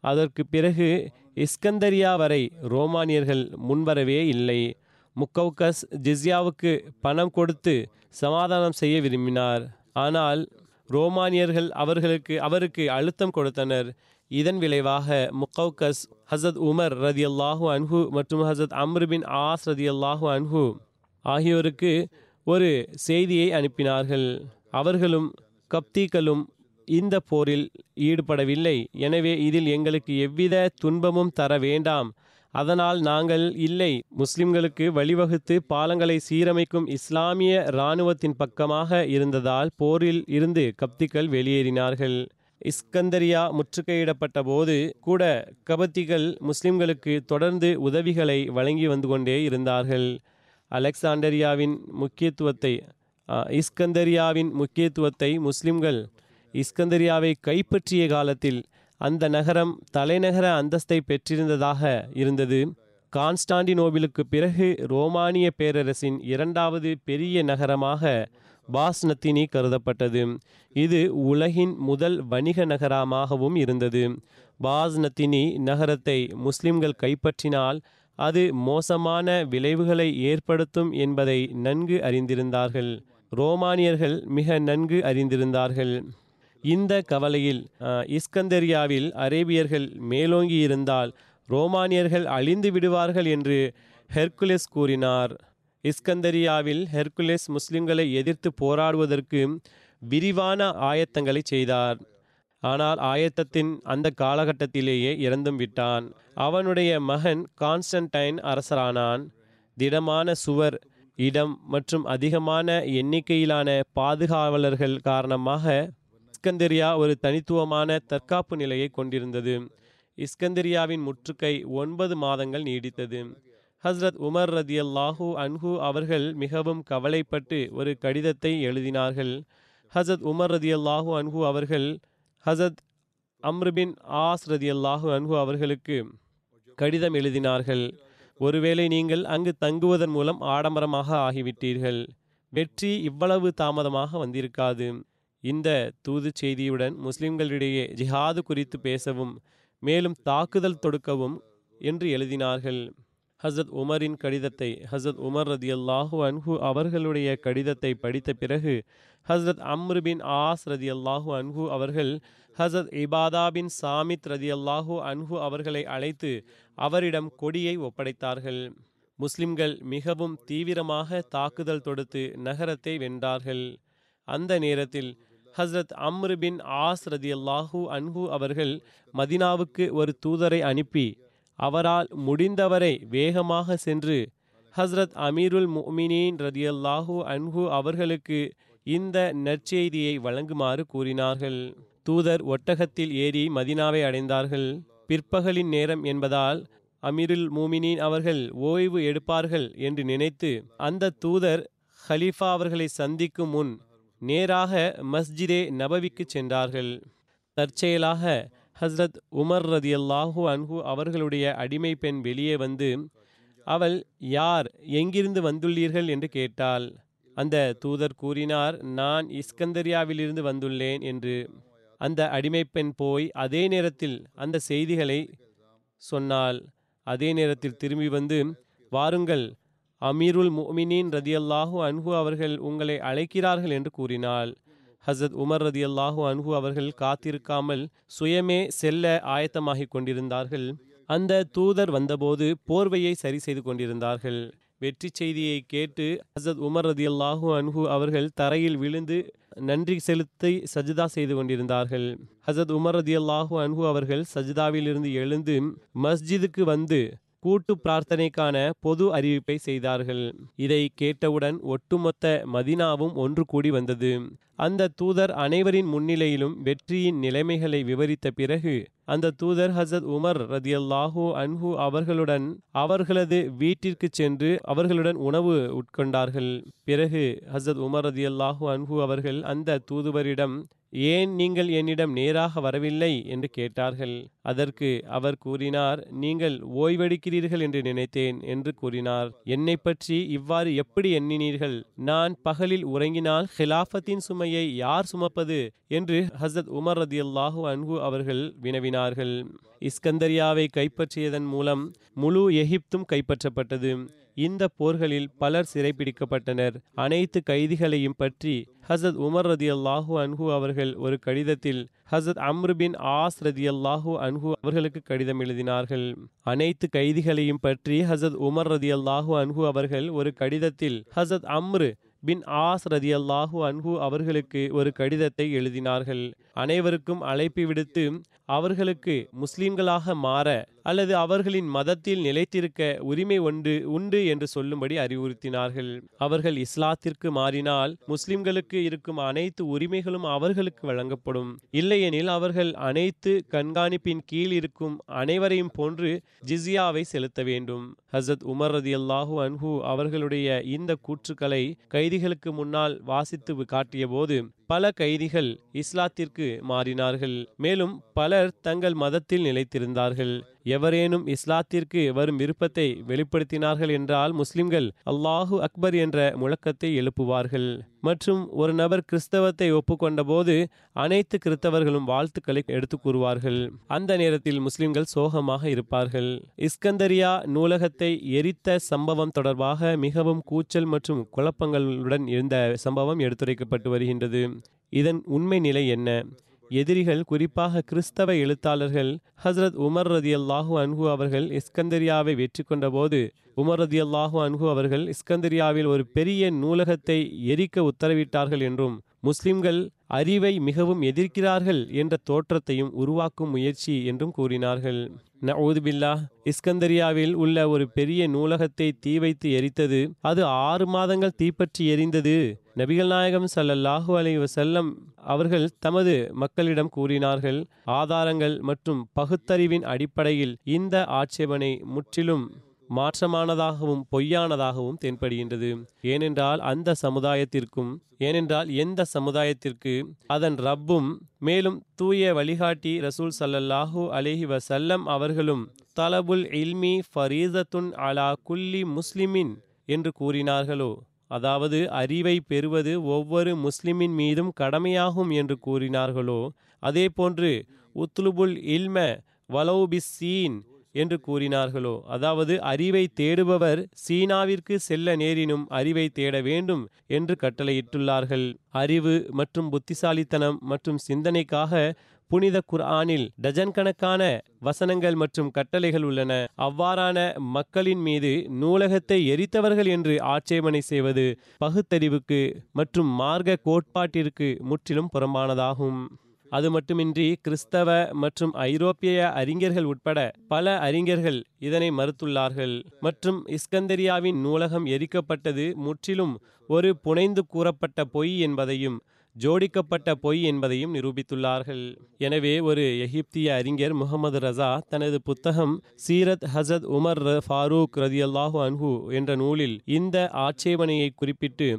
அதற்கு பிறகு இஸ்கந்தரியா வரை ரோமானியர்கள் முன்வரவே இல்லை. முக்கவுக்கஸ் ஜிஸ்யாவுக்கு பணம் கொடுத்து சமாதானம் செய்ய விரும்பினார். ஆனால் ரோமானியர்கள் அவர்களுக்கு அவருக்கு அழுத்தம் கொடுத்தனர். இதன் விளைவாக முக்கௌகஸ் ஹசத் உமர் ரதி அல்லாஹூ அன்ஹு மற்றும் ஹசத் அம்ருபின் ஆஸ் ரதி அல்லாஹூ அன்ஹு ஆகியோருக்கு ஒரு செய்தியை அனுப்பினார்கள். அவர்களும் கப்தீக்களும் இந்த போரில் ஈடுபடவில்லை. எனவே இதில் எங்களுக்கு எவ்வித துன்பமும் தர வேண்டாம். அதனால் நாங்கள் இல்லை முஸ்லிம்களுக்கு வழிவகுத்து பாலங்களை சீரமைக்கும் இஸ்லாமிய இராணுவத்தின் பக்கமாக இருந்ததால் போரில் இருந்து கப்திகள் வெளியேறினார்கள். இஸ்கந்தரியா முற்றுகையிடப்பட்ட போது கூட கபத்திகள் முஸ்லிம்களுக்கு தொடர்ந்து உதவிகளை வழங்கி வந்து கொண்டே இருந்தார்கள். அலெக்சாண்டரியாவின் முக்கியத்துவத்தை இஸ்கந்தரியாவின் முக்கியத்துவத்தை முஸ்லிம்கள் இஸ்கந்தரியாவை கைப்பற்றிய காலத்தில் அந்த நகரம் தலைநகர அந்தஸ்தை பெற்றிருந்ததாக இருந்தது. கான்ஸ்டாண்டினோபிலுக்கு பிறகு ரோமானிய பேரரசின் இரண்டாவது பெரிய நகரமாக பாஸ்னத்தினி கருதப்பட்டது. இது உலகின் முதல் வணிக நகரமாகவும் இருந்தது. பாஸ்னத்தினி நகரத்தை முஸ்லிம்கள் கைப்பற்றினால் அது மோசமான விளைவுகளை ஏற்படுத்தும் என்பதை நன்கு அறிந்திருந்தார்கள். ரோமானியர்கள் மிக நன்கு அறிந்திருந்தார்கள். இந்த கவலையில் இஸ்கந்தரியாவில் அரேபியர்கள் மேலோங்கி இருந்தால் ரோமானியர்கள் அழிந்து விடுவார்கள் என்று ஹெர்குலெஸ் கூறினார். இஸ்கந்தரியாவில் ஹெர்குலஸ் முஸ்லிம்களை எதிர்த்து போராடுவதற்கு விரிவான ஆயத்தங்களை செய்தார். ஆனால் ஆயத்தத்தின் அந்த காலகட்டத்திலேயே இறந்தும் விட்டான். அவனுடைய மகன் கான்ஸ்டன்டைன் அரசரானான். திடமான சுவர் இடம் மற்றும் அதிகமான எண்ணிக்கையிலான பாதுகாவலர்கள் காரணமாக இஸ்கந்தரியா ஒரு தனித்துவமான தற்காப்பு நிலையை கொண்டிருந்தது. இஸ்கந்தரியாவின் முற்றுகை ஒன்பது மாதங்கள் நீடித்தது. ஹஸ்ரத் உமர் ரதி அல்லாஹூ அன்ஹு அவர்கள் மிகவும் கவலைப்பட்டு ஒரு கடிதத்தை எழுதினார்கள். ஹசத் உமர் ரதி அல்லாஹூ அன்ஹு அவர்கள் ஹசத் அம்ருபின் ஆஸ் ரதி அல்லாஹூ அன்ஹு அவர்களுக்கு கடிதம் எழுதினார்கள். ஒருவேளை நீங்கள் அங்கு தங்குவதன் மூலம் ஆடம்பரமாக ஆகிவிட்டீர்கள். வெற்றி இவ்வளவு தாமதமாக வந்திருக்காது. இந்த தூது செய்தியுடன் முஸ்லிம்களிடையே ஜிஹாது குறித்து பேசவும் மேலும் தாக்குதல் தொடுக்கவும் என்று எழுதினார்கள். ஹசத் உமரின் கடிதத்தை ஹசத் உமர் ரதி அல்லாஹு அன்ஹு அவர்களுடைய கடிதத்தை படித்த பிறகு ஹசரத் அம்ரு பின் ஆஸ் ரதி அல்லாஹு அன்ஹு அவர்கள் ஹசத் இபாதா பின் சாமித் ரதி அல்லாஹு அன்ஹு அவர்களை அழைத்து அவரிடம் கொடியை ஒப்படைத்தார்கள். முஸ்லிம்கள் மிகவும் தீவிரமாக தாக்குதல் தொடுத்து நகரத்தை வென்றார்கள். அந்த நேரத்தில் ஹஸ்ரத் அம்ரு பின் ஆஸ் ரதி அல்லாஹூ அன்ஹு அவர்கள் மதினாவுக்கு ஒரு தூதரை அனுப்பி அவரால் முடிந்தவரை வேகமாக சென்று ஹஸ்ரத் அமீருல் முமினீன் ரதியல்லாஹூ அன்ஹு அவர்களுக்கு இந்த நற்செய்தியை வழங்குமாறு கூறினார்கள். தூதர் ஒட்டகத்தில் ஏறி மதினாவை அடைந்தார்கள். பிற்பகலின் நேரம் என்பதால் அமீருல் மூமினின் அவர்கள் ஓய்வு எடுப்பார்கள் என்று நினைத்து அந்த தூதர் ஹலீஃபா அவர்களை சந்திக்கும் முன் நேராக மஸ்ஜிதே நபவிக்கு சென்றார்கள். தற்செயலாக ஹஸ்ரத் உமர் ரதி அல்லாஹூ அன்ஹு அவர்களுடைய அடிமை பெண் வெளியே வந்து அவள் யார்? எங்கிருந்து வந்துள்ளீர்கள்? என்று கேட்டாள். அந்த தூதர் கூறினார் நான் இஸ்கந்தரியாவிலிருந்து வந்துள்ளேன் என்று. அந்த அடிமை பெண் போய் அதே நேரத்தில் அந்த செய்திகளை சொன்னால் அதே நேரத்தில் திரும்பி வந்து வாருங்கள் அமீருல் முமினின் ரதியல்லாஹு அன்ஹு அவர்கள் உங்களை அழைக்கிறார்கள் என்று கூறினாள். ஹசத் உமர் ரதி அல்லாஹூ அன்ஹு அவர்கள் காத்திருக்காமல் சுயமே செல்ல ஆயத்தமாகிக் கொண்டிருந்தார்கள். அந்த தூதர் வந்தபோது போர்வையை சரி செய்து கொண்டிருந்தார்கள். வெற்றி செய்தியை கேட்டு ஹசத் உமர் ரதி அல்லாஹூ அன்ஹு அவர்கள் தரையில் விழுந்து நன்றி செலுத்தி சஜிதா செய்து கொண்டிருந்தார்கள். ஹசத் உமர் ரதி அல்லாஹூ அன்ஹு அவர்கள் சஜிதாவிலிருந்து எழுந்து மஸ்ஜிதுக்கு வந்து கூட்டு பிரார்த்தனைக்கான பொது அறிவிப்பை செய்தார்கள். இதை கேட்டவுடன் ஒட்டுமொத்த மதினாவும் ஒன்று கூடி வந்தது. அந்த தூதர் அனைவரின் முன்னிலையிலும் வெற்றியின் நிலைமைகளை விவரித்த பிறகு அந்த தூதர் ஹசத் உமர் ரதியல்லாஹூ அன்ஹு அவர்களுடன் அவர்களது வீட்டிற்கு சென்று அவர்களுடன் உணவு உட்கொண்டார்கள். பிறகு ஹசத் உமர் ரதியல்லாஹூ அன்ஹு அவர்கள் அந்த தூதுவரிடம் ஏன் நீங்கள் என்னிடம் நேராக வரவில்லை? என்று கேட்டார்கள். அதற்கு அவர் கூறினார் நீங்கள் ஓய்வெடுக்கிறீர்கள் என்று நினைத்தேன் என்று கூறினார். என்னை பற்றி இவ்வாறு எப்படி எண்ணினீர்கள்? நான் பகலில் உறங்கினால் ஹிலாஃபத்தின் சுமையை யார் சுமப்பது? என்று ஹசத் உமர் ரதி அல்லாஹு அன்கு அவர்கள் வினவினார்கள். இஸ்கந்தரியாவை கைப்பற்றியதன் மூலம் முழு எகிப்தும் கைப்பற்றப்பட்டது. இந்த போர்களில் பலர் சிறைப்பிடிக்கப்பட்டனர் அனைத்து கைதிகளையும் பற்றி ஹசத் உமர் ரதி அல்லாஹூ அன்ஹு அவர்கள் ஒரு கடிதத்தில் ஹசத் அம்ரு பின் ஆஸ் ரதி அல்லாஹூ அன்ஹூ அவர்களுக்கு கடிதம் எழுதினார்கள். அனைத்து கைதிகளையும் பற்றி ஹசத் உமர் ரதி அல்லாஹூ அன்ஹு அவர்கள் ஒரு கடிதத்தில் ஹசத் அம்ரு பின் ஆஸ் ரதி அல்லாஹூ அன்ஹு அவர்களுக்கு ஒரு கடிதத்தை எழுதினார்கள். அனைவருக்கும் அழைப்பு விடுத்து அவர்களுக்கு முஸ்லிம்களாக மாற அல்லது அவர்களின் மதத்தில் நிலைத்திருக்க உரிமை ஒன்று உண்டு என்று சொல்லும்படி அறிவுறுத்தினார்கள். அவர்கள் இஸ்லாத்திற்கு மாறினால் முஸ்லிம்களுக்கு இருக்கும் அனைத்து உரிமைகளும் அவர்களுக்கு வழங்கப்படும். இல்லையெனில் அவர்கள் அனைத்து கண்காணிப்பின் கீழ் இருக்கும் அனைவரையும் போன்று ஜிசியாவை செலுத்த வேண்டும். ஹசத் உமர் ரதி அல்லாஹூ அன்ஹு அவர்களுடைய இந்த கூற்றுக்களை கைதிகளுக்கு முன்னால் வாசித்து காட்டியபோது பல கைதிகள் இஸ்லாத்திற்கு மாறினார்கள். மேலும் பலர் தங்கள் மதத்தில் நிலைத்திருந்தார்கள். எவரேனும் இஸ்லாத்திற்கு வரும் விருப்பத்தை வெளிப்படுத்தினார்கள் என்றால் முஸ்லிம்கள் அல்லாஹு அக்பர் என்ற முழக்கத்தை எழுப்புவார்கள். மற்றும் ஒரு நபர் கிறிஸ்தவத்தை ஒப்புக்கொண்ட போது அனைத்து கிறிஸ்தவர்களும் வாழ்த்துக்களை எடுத்து கூறுவார்கள். அந்த நேரத்தில் முஸ்லிம்கள் சோகமாக இருப்பார்கள். இஸ்கந்தரியா நூலகத்தை எரித்த சம்பவம் தொடர்பாக மிகவும் கூச்சல் மற்றும் குழப்பங்களுடன் இருந்த சம்பவம் எடுத்துரைக்கப்பட்டு வருகின்றது. இதன் உண்மை நிலை என்ன? எதிரிகள் குறிப்பாக கிறிஸ்தவ எழுத்தாளர்கள் ஹசரத் உமர் ரதி அல்லாஹூ அன்ஹு அவர்கள் இஸ்கந்தரியாவை வெற்றி கொண்டபோது உமர் ரதி அல்லாஹூ அன்ஹு அவர்கள் இஸ்கந்தரியாவில் ஒரு பெரிய நூலகத்தை எரிக்க உத்தரவிட்டார்கள் என்றும் முஸ்லிம்கள் அறிவை மிகவும் எதிர்க்கிறார்கள் என்ற தோற்றத்தையும் உருவாக்கும் முயற்சி என்றும் கூறினார்கள். நவூதுபில்லா இஸ்கந்தரியாவில் உள்ள ஒரு பெரிய நூலகத்தை தீ வைத்து எரித்தது. அது ஆறு மாதங்கள் தீப்பற்றி எரிந்தது. நபிகள் நாயகம் சல்லல்லாஹு அலி வசல்லம் அவர்கள் தமது மக்களிடம் கூறினார்கள் ஆதாரங்கள் மற்றும் பகுத்தறிவின் அடிப்படையில் இந்த ஆட்சேபனை முற்றிலும் மாற்றமானதாகவும் பொய்யானதாகவும் தென்படுகின்றது. ஏனென்றால் அந்த சமுதாயத்திற்கும் ஏனென்றால் எந்த சமுதாயத்திற்கு அதன் ரப்பும் மேலும் தூய வழிகாட்டி ரசூல் சல்லல்லாஹூ அலேஹி வசல்லம் அவர்களும் தலபுல் இல்மி ஃபரீசத்துன் அலா குல்லி முஸ்லிமின் என்று கூறினார்களோ? அதாவது அறிவை பெறுவது ஒவ்வொரு முஸ்லிமின் மீதும் கடமையாகும் என்று கூறினார்களோ? அதே போன்று உத்லுபுல் இல்ம வலௌபிஸ்ஸீன் என்று கூறினார்களோ? அதாவது அறிவை தேடுபவர் சீனாவிற்கு செல்ல நேரினும் அறிவை தேட வேண்டும் என்று கட்டளையிட்டுள்ளார்கள். அறிவு மற்றும் புத்திசாலித்தனம் மற்றும் சிந்தனைக்காக புனித குர்ஆனில் டஜன் கணக்கான வசனங்கள் மற்றும் கட்டளைகள் உள்ளன. அவ்வாறான மக்களின் மீது நூலகத்தை எரித்தவர்கள் என்று ஆட்சேபனை செய்வது பகுத்தறிவுக்கு மற்றும் மார்க்க கோட்பாட்டிற்கு முற்றிலும் புறம்பானதாகும். அது மட்டுமின்றி கிறிஸ்தவ மற்றும் ஐரோப்பிய அறிஞர்கள் உட்பட பல அறிஞர்கள் இதனை மறுத்துள்ளார்கள். மற்றும் இஸ்கந்தரியாவின் நூலகம் எரிக்கப்பட்டது முற்றிலும் ஒரு புனைந்து கூறப்பட்ட பொய் என்பதையும் ஜோடிக்கப்பட்ட பொய் என்பதையும் நிரூபித்துள்ளார்கள். எனவே ஒரு எகிப்திய அறிஞர் முகமது ரசா தனது புத்தகம் சீரத் ஹசத் உமர் ஃபாரூக் ரதியல்லாஹு அன்ஹு என்ற நூலில் இந்த ஆட்சேபனையை குறிப்பிட்டு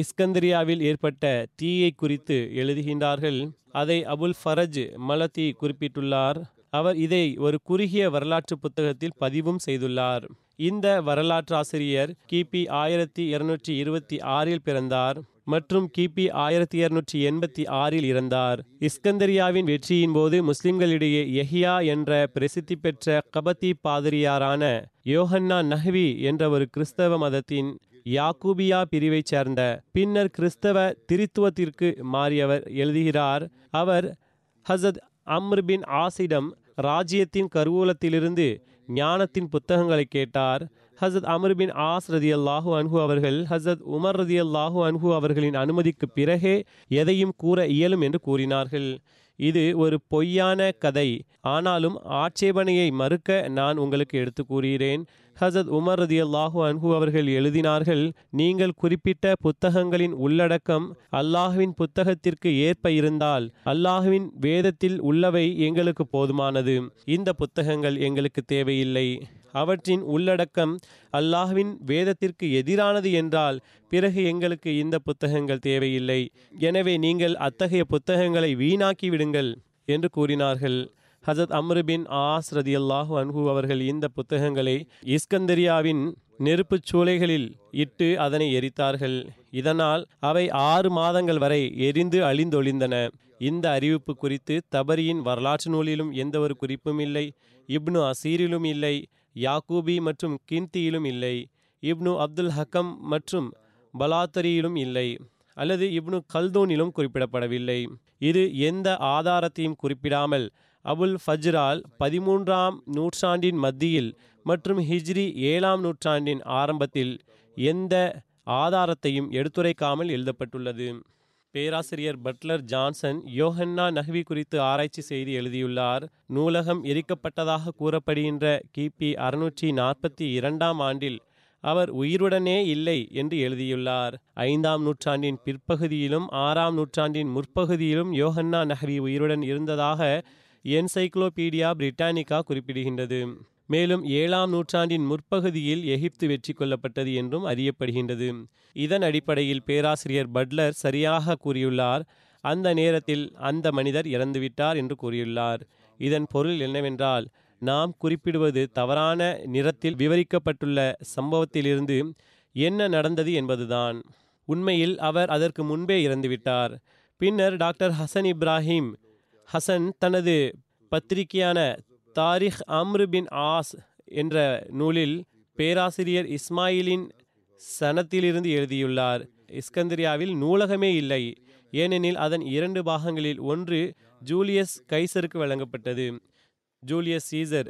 இஸ்கந்திரியாவில் ஏற்பட்ட தீயை குறித்து எழுதுகின்றார்கள். அதை அபுல் ஃபரஜ் மலத்தி குறிப்பிட்டுள்ளார். அவர் இதை ஒரு குறுகிய வரலாற்று புத்தகத்தில் பதிவும் செய்துள்ளார். இந்த வரலாற்றாசிரியர் கிபி ஆயிரத்தி இருநூற்றி இருபத்தி ஆறில் பிறந்தார் மற்றும் கிபி ஆயிரத்தி இருநூற்றி எண்பத்தி ஆறில் இறந்தார். இஸ்கந்தரியாவின் வெற்றியின் போது முஸ்லிம்களிடையே எஹியா என்ற பிரசித்தி பெற்ற கபத்தி பாதிரியாரான யோஹன்னா நஹ்வி என்ற ஒரு கிறிஸ்தவ மதத்தின் யாக்கூபியா பிரிவைச் சேர்ந்த பின்னர் கிறிஸ்தவ திரித்துவத்திற்கு மாறியவர் எழுதுகிறார் அவர் ஹசத் அம்ருபின் ஆசிடம் ராஜ்யத்தின் கருவூலத்திலிருந்து ஞானத்தின் புத்தகங்களை கேட்டார். ஹசத் அமர்பின் ஆஸ் ரதி அல்லாஹு அன்ஹு அவர்கள் ஹசத் உமர் ரதி அல்லாஹு அன்ஹு அவர்களின் அனுமதிக்கு பிறகே எதையும் கூற இயலும் என்று கூறினார்கள். இது ஒரு பொய்யான கதை ஆனாலும் ஆட்சேபனையை மறுக்க நான் உங்களுக்கு எடுத்து கூறுகிறேன். ஹசத் உமர் ரதி அல்லாஹு அன்ஹு அவர்கள் எழுதினார்கள் நீங்கள் குறிப்பிட்ட புத்தகங்களின் உள்ளடக்கம் அல்லாஹுவின் புத்தகத்திற்கு ஏற்ப இருந்தால் அல்லாஹுவின் வேதத்தில் உள்ளவை எங்களுக்கு போதுமானது. இந்த புத்தகங்கள் எங்களுக்கு தேவையில்லை. அவற்றின் உள்ளடக்கம் அல்லாஹ்வின் வேதத்திற்கு எதிரானது என்றால் பிறகு எங்களுக்கு இந்த புத்தகங்கள் தேவையில்லை. எனவே நீங்கள் அத்தகைய புத்தகங்களை வீணாக்கி விடுங்கள் என்று கூறினார்கள். ஹசத் அம்ருபின் ஆஸ் ரதியல்லாஹு அன்ஹு அவர்கள் இந்த புத்தகங்களை இஸ்கந்தரியாவின் நெருப்புச் சூளைகளில் இட்டு அதனை எரித்தார்கள். இதனால் அவை ஆறு மாதங்கள் வரை எரிந்து அழிந்தொழிந்தன. இந்த அறிவிப்பு குறித்து தபரியின் வரலாற்று நூலிலும் எந்த ஒரு குறிப்பும் இல்லை. இப்னு அசீரிலும் இல்லை. யாக்கூபி மற்றும் கிந்தியிலும் இல்லை. இப்னு அப்துல் ஹக்கம் மற்றும் பலாத்தரியிலும் இல்லை. அல்லது இப்னு கல்தூனிலும் குறிப்பிடப்படவில்லை. இது எந்த ஆதாரத்தையும் குறிப்பிடாமல் அபுல் ஃபஜ்ரால் பதிமூன்றாம் நூற்றாண்டின் மத்தியில் மற்றும் ஹிஜ்ரி ஏழாம் நூற்றாண்டின் ஆரம்பத்தில் எந்த ஆதாரத்தையும் எடுத்துரைக்காமல் எழுதப்பட்டுள்ளது. பேராசிரியர் பட்லர் ஜான்சன் யோஹன்னா நஹ்வி குறித்து ஆராய்ச்சி செய்து எழுதியுள்ளார். நூலகம் எரிக்கப்பட்டதாக கூறப்படுகின்ற கிபி அறுநூற்றி நாற்பத்தி இரண்டாம் ஆண்டில் அவர் உயிருடனே இல்லை என்று எழுதியுள்ளார். ஐந்தாம் நூற்றாண்டின் பிற்பகுதியிலும் ஆறாம் நூற்றாண்டின் முற்பகுதியிலும் யோஹன்னா நஹ்வி உயிருடன் இருந்ததாக என்சைக்ளோபீடியா பிரிட்டானிகா குறிப்பிடுகின்றது. மேலும் ஏழாம் நூற்றாண்டின் முற்பகுதியில் எகிப்து வெற்றி கொள்ளப்பட்டது என்றும் அறியப்படுகின்றது. இதன் அடிப்படையில் பேராசிரியர் பட்லர் சரியாக கூறியுள்ளார். அந்த நேரத்தில் அந்த மனிதர் இறந்துவிட்டார் என்று கூறியுள்ளார். இதன் பொருள் என்னவென்றால் நாம் குறிப்பிடுவது தவறான நிறத்தில் விவரிக்கப்பட்டுள்ள சம்பவத்திலிருந்து என்ன நடந்தது என்பதுதான். உண்மையில் அவர் அதற்கு முன்பே இறந்துவிட்டார். பின்னர் டாக்டர் ஹசன் இப்ராஹிம் ஹசன் தனது பத்திரிகையான தாரிக் அம்ரு பின் ஆஸ் என்ற நூலில் பேராசிரியர் இஸ்மாயிலின் சனத்திலிருந்து எழுதியுள்ளார். இஸ்கந்திரியாவில் நூலகமே இல்லை. ஏனெனில் அதன் இரண்டு பாகங்களில் ஒன்று ஜூலியஸ் கைசருக்கு வழங்கப்பட்டது. Julius Caesar.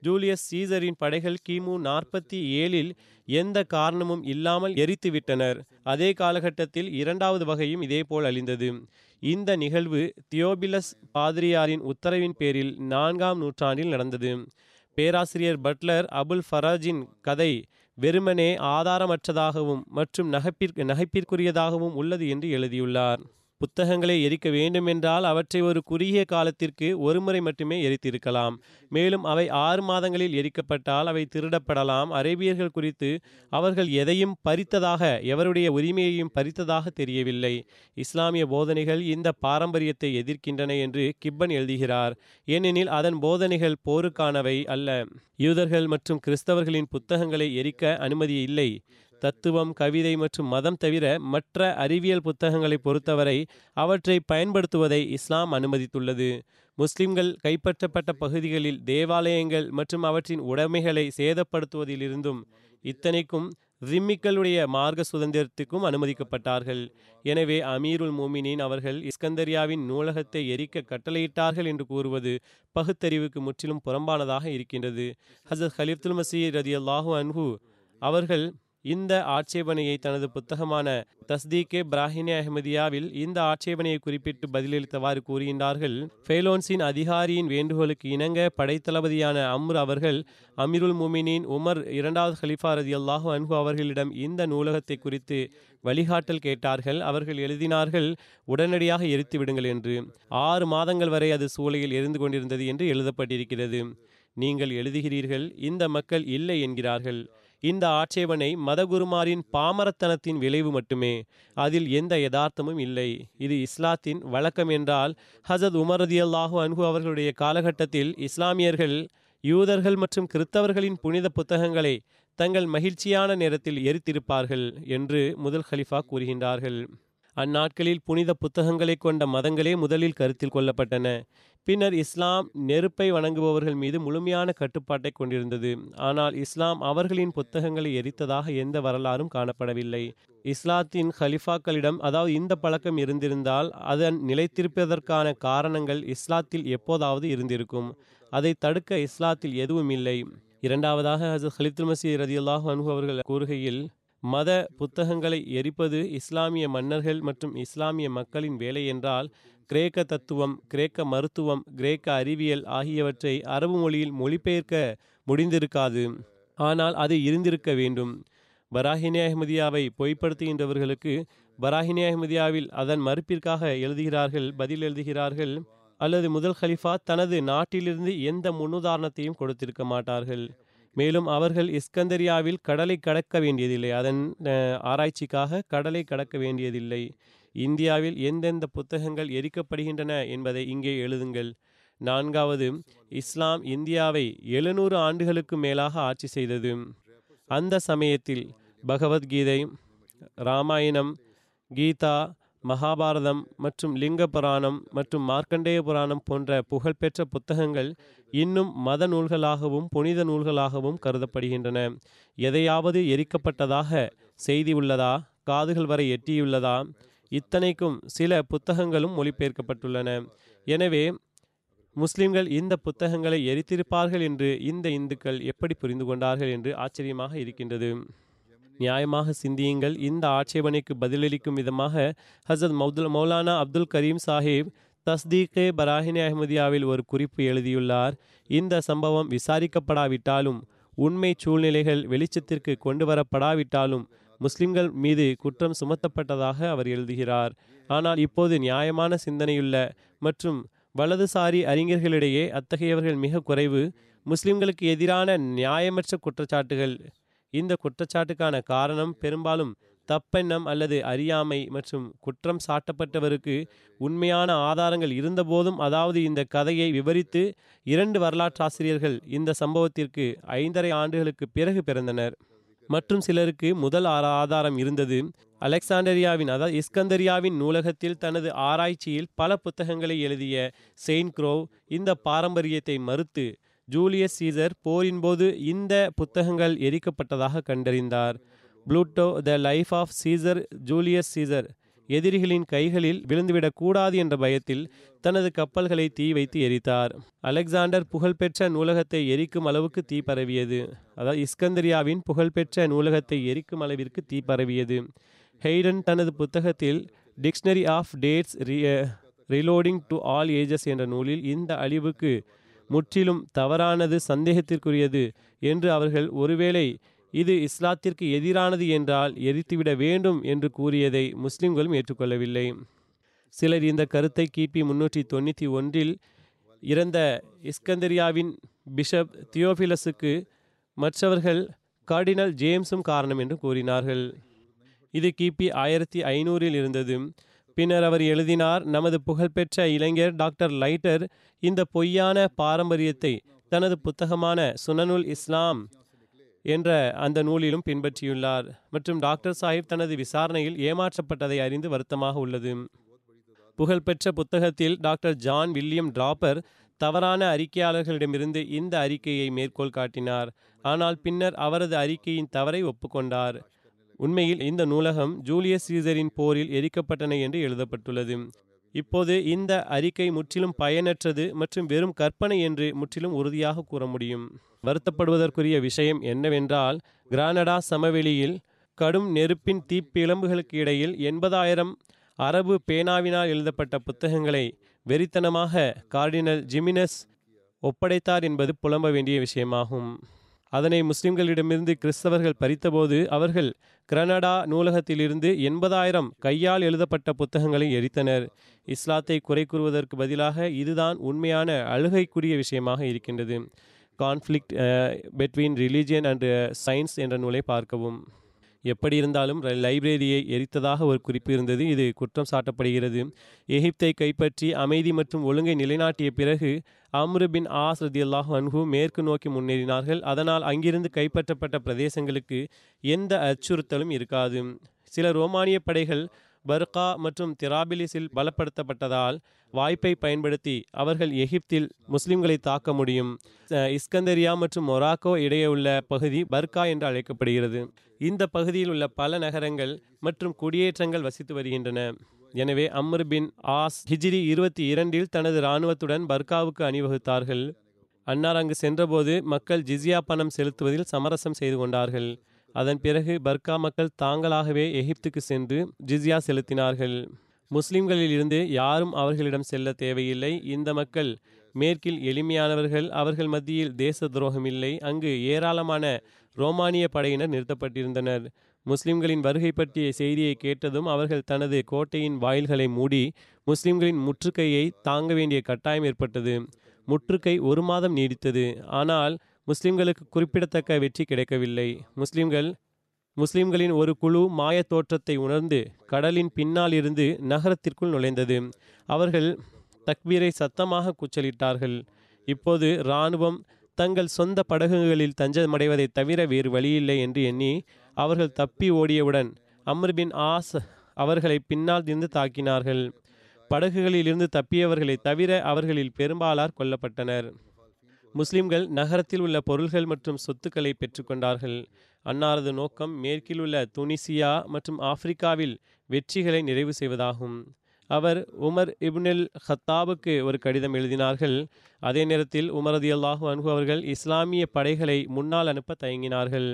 ஜூலியஸ் சீசரின் படைகள் கிமு நாற்பத்தி ஏழில் எந்த காரணமும் இல்லாமல் எரித்துவிட்டனர். அதே காலகட்டத்தில் இரண்டாவது வகையும் இதேபோல் அழிந்தது. இந்த நிகழ்வு தியோபிலஸ் பாதிரியாரின் உத்தரவின் பேரில் நான்காம் நூற்றாண்டில் நடந்தது. பேராசிரியர் பட்லர் அபுல் ஃபராஜின் கதை வெறுமனே ஆதாரமற்றதாகவும் மற்றும் நகைப்பிற்கு நகைப்பிற்குரியதாகவும் உள்ளது என்று எழுதியுள்ளார். புத்தகங்களை எரிக்க வேண்டுமென்றால் அவற்றை ஒரு குறுகிய காலத்திற்கு ஒருமுறை மட்டுமே எரித்திருக்கலாம். மேலும் அவை ஆறு மாதங்களில் எரிக்கப்பட்டால் அவை திருடப்படலாம். அரேபியர்கள் குறித்து அவர்கள் எதையும் பறித்ததாக எவருடைய உரிமையையும் பறித்ததாக தெரியவில்லை. இஸ்லாமிய போதனைகள் இந்த பாரம்பரியத்தை எதிர்க்கின்றன என்று கிப்பன் எழுதுகிறார். ஏனெனில் அதன் போதனைகள் போருக்கானவை அல்ல. யூதர்கள் மற்றும் கிறிஸ்தவர்களின் புத்தகங்களை எரிக்க அனுமதி இல்லை. தத்துவம் கவிதை மற்றும் மதம் தவிர மற்ற அறிவியல் புத்தகங்களை பொறுத்தவரை அவற்றை பயன்படுத்துவதை இஸ்லாம் அனுமதித்துள்ளது. முஸ்லிம்கள் கைப்பற்றப்பட்ட பகுதிகளில் தேவாலயங்கள் மற்றும் அவற்றின் உடைமைகளை சேதப்படுத்துவதிலிருந்தும் இத்தனைக்கும் ரிம்மிக்களுடைய மார்க்க சுதந்திரத்துக்கும் அனுமதிக்கப்பட்டார்கள். எனவே அமீருல் மோமினின் அவர்கள் இஸ்கந்தரியாவின் நூலகத்தை எரிக்க கட்டளையிட்டார்கள் என்று கூறுவது பகுத்தறிவுக்கு முற்றிலும் புறம்பானதாக இருக்கின்றது. ஹசத் ஹலிஃப்துல் மசீர் ரதி அல்லாஹூ அன்ஹு அவர்கள் இந்த ஆட்சேபனையை தனது புத்தகமான தஸ்தீகே பிராஹினே அஹமதியாவில் இந்த ஆட்சேபனையை குறிப்பிட்டு பதிலளித்தவாறு கூறுகின்றார்கள். ஃபெய்லோன்ஸின் அதிகாரியின் வேண்டுகோளுக்கு இணங்க படைத்தளபதியான அம்ர் அவர்கள் அமீருல் முமினின் உமர் இரண்டாவது ஹலிஃபா ரதி அல்லாஹு அன்பு அவர்களிடம் இந்த நூலகத்தை குறித்து வழிகாட்டல் கேட்டார்கள். அவர்கள் எழுதினார்கள் உடனடியாக எரித்து விடுங்கள் என்று. ஆறு மாதங்கள் வரை அது சூளையில் எரிந்து கொண்டிருந்தது என்று எழுதப்பட்டிருக்கிறது. நீங்கள் எழுதுகிறீர்கள் இந்த மக்கள் இல்லை என்கிறார்கள். இந்த ஆட்சேபனை மதகுருமாரின் பாமரத்தனத்தின் விளைவு மட்டுமே. அதில் எந்த யதார்த்தமும் இல்லை. இது இஸ்லாத்தின் வழக்கம் என்றால் ஹசத் உமரதியல்லாஹு ரதியல்லாஹு அன்ஹு அவர்களுடைய காலகட்டத்தில் இஸ்லாமியர்கள் யூதர்கள் மற்றும் கிறித்தவர்களின் புனித புத்தகங்களை தங்கள் மகிழ்ச்சியான நேரத்தில் எரித்திருப்பார்கள் என்று முதல் ஹலிஃபா கூறுகின்றார்கள். அந்நாட்களில் புனித புத்தகங்களை கொண்ட மதங்களே முதலில் கருத்தில் கொள்ளப்பட்டன. பின்னர் இஸ்லாம் நெருப்பை வணங்குபவர்கள் மீது முழுமையான கட்டுப்பாட்டை கொண்டிருந்தது. ஆனால் இஸ்லாம் அவர்களின் புத்தகங்களை எரித்ததாக எந்த வரலாறும் காணப்படவில்லை. இஸ்லாத்தின் ஹலிஃபாக்களிடம் அதாவது இந்த பழக்கம் இருந்திருந்தால் அதன் நிலைத்திருப்பதற்கான காரணங்கள் இஸ்லாத்தில் எப்போதாவது இருந்திருக்கும். அதை தடுக்க இஸ்லாத்தில் எதுவும் இல்லை இரண்டாவதாக ஹசத் ஹலித்துல் மசி ரதியுல்லாஹ் அனுபவர்கள் அவர்கள் கூறுகையில் மத புத்தகங்களை எரிப்பது இஸ்லாமிய மன்னர்கள் மற்றும் இஸ்லாமிய மக்களின் வேலை என்றால் கிரேக்க தத்துவம் கிரேக்க மருத்துவம் கிரேக்க அறிவியல் ஆகியவற்றை அரபு மொழியில் மொழிபெயர்க்க முடிந்திருக்காது. ஆனால் அது இருந்திருக்க வேண்டும். பராஹினி அஹ்மதியாவை பொய்ப்படுத்துகின்றவர்களுக்கு பராஹினி அஹ்மதியாவில் அதன் மறுப்பிற்காக எழுதுகிறார்கள் பதில் எழுதுகிறார்கள் அல்லது முதல் ஹலிஃபா தனது நாட்டிலிருந்து எந்த முன்னுதாரணத்தையும் கொடுத்திருக்க மாட்டார்கள். மேலும் அவர்கள் இஸ்கந்தரியாவில் கடலை கடக்க வேண்டியதில்லை. அதன் ஆராய்ச்சிக்காக கடலை கடக்க வேண்டியதில்லை. இந்தியாவில் எந்தெந்த புத்தகங்கள் எரிக்கப்படுகின்றன என்பதை இங்கே எழுதுங்கள். நான்காவது இஸ்லாம் இந்தியாவை எழுநூறு ஆண்டுகளுக்கு மேலாக ஆட்சி செய்தது. அந்த சமயத்தில் பகவத்கீதை ராமாயணம் கீதா மகாபாரதம் மற்றும் லிங்க புராணம் மற்றும் மார்க்கண்டேய புராணம் போன்ற புகழ்பெற்ற புத்தகங்கள் இன்னும் மத நூல்களாகவும் புனித நூல்களாகவும் கருதப்படுகின்றன. எதையாவது எரிக்கப்பட்டதாக செய்தி உள்ளதா? காதுகள் வரை எட்டியுள்ளதா? இத்தனைக்கும் சில புத்தகங்களும் மொழிபெயர்க்கப்பட்டுள்ளன. எனவே முஸ்லிம்கள் இந்த புத்தகங்களை எரித்திருப்பார்கள் என்று இந்த இந்துக்கள் எப்படி புரிந்து கொண்டார்கள் என்று ஆச்சரியமாக இருக்கின்றது. நியாயமாக சிந்தியுங்கள். இந்த ஆட்சேபனைக்கு பதிலளிக்கும் விதமாக ஹசரத் மௌதுல் மௌலானா அப்துல் கரீம் சாஹிப் தஸ்தீகே பராஹினி அஹ்மதியாவில் ஒரு குறிப்பு எழுதியுள்ளார். இந்த சம்பவம் விசாரிக்கப்படாவிட்டாலும் உண்மை சூழ்நிலைகள் வெளிச்சத்திற்கு கொண்டு வரப்படாவிட்டாலும் முஸ்லிம்கள் மீது குற்றம் சுமத்தப்பட்டதாக அவர் எழுதுகிறார். ஆனால் இப்போது நியாயமான சிந்தனையுள்ள மற்றும் வலதுசாரி அறிஞர்களிடையே அத்தகையவர்கள் மிக குறைவு. முஸ்லிம்களுக்கு எதிரான நியாயமற்ற குற்றச்சாட்டுகள் இந்த குற்றச்சாட்டுக்கான காரணம் பெரும்பாலும் தப்பெண்ணம் அல்லது அறியாமை மற்றும் குற்றம் சாட்டப்பட்டவருக்கு உண்மையான ஆதாரங்கள் இருந்தபோதும் அதாவது இந்த கதையை விவரித்து இரண்டு வரலாற்றாசிரியர்கள் இந்த சம்பவத்திற்கு ஐந்தரை ஆண்டுகளுக்கு பிறகு பிறந்தனர். மற்றும் சிலருக்கு முதல் ஆதாரம் இருந்தது. அலெக்சாண்டரியாவின் அதாவது இஸ்கந்தரியாவின் நூலகத்தில் தனது ஆராய்ச்சியில் பல புத்தகங்களை எழுதிய செயின்ட் க்ரோவ் இந்த பாரம்பரியத்தை மறுத்து ஜூலியஸ் சீசர் போரின் போது இந்த புத்தகங்கள் எரிக்கப்பட்டதாக கண்டறிந்தார். Plutarch the life of Caesar Julius Caesar எதிரிகளின் கைகளில் விழுந்துவிடக்கூடாது என்ற பயத்தில் தனது கப்பல்களை தீ வைத்து எரித்தார். அலெக்சாண்டர் புகழ்பெற்ற நூலகத்தை எரிக்கும் அளவுக்கு தீ பரவியது. அதாவது இஸ்கந்தரியாவின் புகழ்பெற்ற நூலகத்தை எரிக்கும் அளவிற்கு தீ பரவியது. ஹெய்டன் தனது புத்தகத்தில் dictionary of dates relating to all ages என்ற நூலில் இந்த அழிவுக்கு முற்றிலும் தவறானது சந்தேகத்திற்குரியது என்று அவர்கள் ஒருவேளை இது இஸ்லாத்திற்கு எதிரானது என்றால் எரித்துவிட வேண்டும் என்று கூறியதை முஸ்லிம்களும் ஏற்றுக்கொள்ளவில்லை. சிலர் இந்த கருத்தை கிபி முன்னூற்றி தொண்ணூற்றி ஒன்றில் இறந்த இஸ்கந்தரியாவின் பிஷப் தியோபிலஸுக்கு மற்றவர்கள் கார்டினல் ஜேம்ஸும் காரணம் என்று கூறினார்கள். இது கிபி ஆயிரத்தி ஐநூறில் இருந்தது பின்னர் அவர் எழுதினார் நமது புகழ்பெற்ற இளைஞர் டாக்டர் லைட்டர் இந்த பொய்யான பாரம்பரியத்தை தனது புத்தகமான சுனனுல் இஸ்லாம் என்ற அந்த நூலிலும் பின்பற்றியுள்ளார். மற்றும் டாக்டர் சாஹிப் தனது விசாரணையில் ஏமாற்றப்பட்டதை அறிந்து வருத்தமாக உள்ளது. புகழ்பெற்ற புத்தகத்தில் டாக்டர் ஜான் வில்லியம் டிராப்பர் தவறான அறிக்கையாளர்களிடமிருந்து இந்த அறிக்கையை மேற்கோள் காட்டினார். ஆனால் பின்னர் அவரது அறிக்கையின் தவறை ஒப்புக்கொண்டார். உண்மையில் இந்த நூலகம் ஜூலியஸ் சீசரின் போரில் எரிக்கப்பட்டன என்று எழுதப்பட்டுள்ளது. இப்போது இந்த அறிக்கை முற்றிலும் பயனற்றது மற்றும் வெறும் கற்பனை என்று முற்றிலும் உறுதியாக கூற முடியும். வருத்தப்படுவதற்குரிய விஷயம் என்னவென்றால் கிரானடா சமவெளியில் கடும் நெருப்பின் தீப்பிழம்புகளுக்கு இடையில் எண்பதாயிரம் அரபு பேனாவினால் எழுதப்பட்ட புத்தகங்களை வெறித்தனமாக கார்டினல் ஜிமினஸ் ஒப்படைத்தார் என்பது புலம்ப வேண்டிய விஷயமாகும். அதனை முஸ்லிம்களிடமிருந்து கிறிஸ்தவர்கள் பறித்தபோது அவர்கள் கிரனடா நூலகத்திலிருந்து எண்பதாயிரம் கையால் எழுதப்பட்ட புத்தகங்களை எரித்தனர். இஸ்லாத்தை குறை கூறுவதற்கு பதிலாக இதுதான் உண்மையான அழுகைக்குரிய விஷயமாக இருக்கின்றது. Conflict between religion and science என்ற நூலை பார்க்கவும். எப்படி இருந்தாலும் லைப்ரரியை எரித்ததாக ஒரு குறிப்பு இருந்தது. இது குற்றம் சாட்டப்படுகிறது. எகிப்தை கைப்பற்றி அமைதி மற்றும் ஒழுங்கை நிலைநாட்டிய பிறகு அம்ரு பின் ஆஸ் அன்ஹு மேற்கு நோக்கி முன்னேறினார்கள். அதனால் அங்கிருந்து கைப்பற்றப்பட்ட பிரதேசங்களுக்கு எந்த அச்சுறுத்தலும் இருக்காது. சில ரோமானிய படைகள் பர்கா மற்றும் திராபிலிஸில் பலப்படுத்தப்பட்டதால் வாய்ப்பை பயன்படுத்தி அவர்கள் எகிப்தில் முஸ்லிம்களை தாக்க முடியும். இஸ்கந்தரியா மற்றும் மொராக்கோ இடையே உள்ள பகுதி பர்கா என்று அழைக்கப்படுகிறது. இந்த பகுதியில் உள்ள பல நகரங்கள் மற்றும் குடியேற்றங்கள் வசித்து வருகின்றன. எனவே அம்ர் பின் ஆஸ் ஹிஜ்ரி இருபத்தி இரண்டில் தனது இராணுவத்துடன் பர்காவுக்கு அணிவகுத்தார்கள். அன்னார் அங்கு சென்றபோது மக்கள் ஜிசியா பணம் செலுத்துவதில் சமரசம் செய்து கொண்டார்கள். அதன் பிறகு பர்கா மக்கள் தாங்களாகவே எகிப்துக்கு சென்று ஜிசியா செலுத்தினார்கள். முஸ்லிம்களில் இருந்து யாரும் அவர்களிடம் செல்ல தேவையில்லை. இந்த மக்கள் மேற்கில் எளிமையானவர்கள் அவர்கள் மத்தியில் தேச துரோகம் இல்லை அங்கு ஏராளமான ரோமானிய படையினர் நிறுத்தப்பட்டிருந்தனர். முஸ்லிம்களின் வருகை பற்றிய செய்தியை கேட்டதும் அவர்கள் தனது கோட்டையின் வாயில்களை மூடி முஸ்லிம்களின் முற்றுகையை தாங்க வேண்டிய கட்டாயம் ஏற்பட்டது. முற்றுகை ஒரு மாதம் நீடித்தது. ஆனால் முஸ்லிம்களுக்கு குறிப்பிடத்தக்க வெற்றி கிடைக்கவில்லை. முஸ்லிம்கள் முஸ்லிம்களின் ஒரு குழு மாயத் தோற்றத்தை உணர்ந்து கடலின் பின்னால் இருந்து நகரத்திற்குள் நுழைந்தது. அவர்கள் தக்பீரை சத்தமாக கூச்சலிட்டார்கள். இப்போது இராணுவம் தங்கள் சொந்த படகுகளில் தஞ்சமடைவதை தவிர வேறு வழியில்லை என்று எண்ணி அவர்கள் தப்பி ஓடியவுடன் அமர்பின் ஆஸ் அவர்களை பின்னால் இருந்து தாக்கினார்கள். படகுகளிலிருந்து தப்பியவர்களை தவிர அவர்களில் பெரும்பாலார் கொல்லப்பட்டனர். முஸ்லிம்கள் நகரத்தில் உள்ள பொருள்கள் மற்றும் சொத்துக்களை பெற்றுக்கொண்டார்கள். அன்னாரது நோக்கம் மேற்கில் உள்ள துனிசியா மற்றும் ஆப்பிரிக்காவில் வெற்றிகளை நிறைவு செய்வதாகும். அவர் உமர் இப்னில் ஹத்தாபுக்கு ஒரு கடிதம் எழுதினார்கள். அதே நேரத்தில் உமரது அல்லாஹு அன்ஹு அவர்கள் இஸ்லாமிய படைகளை முன்னால் அனுப்ப தயங்கினார்கள்.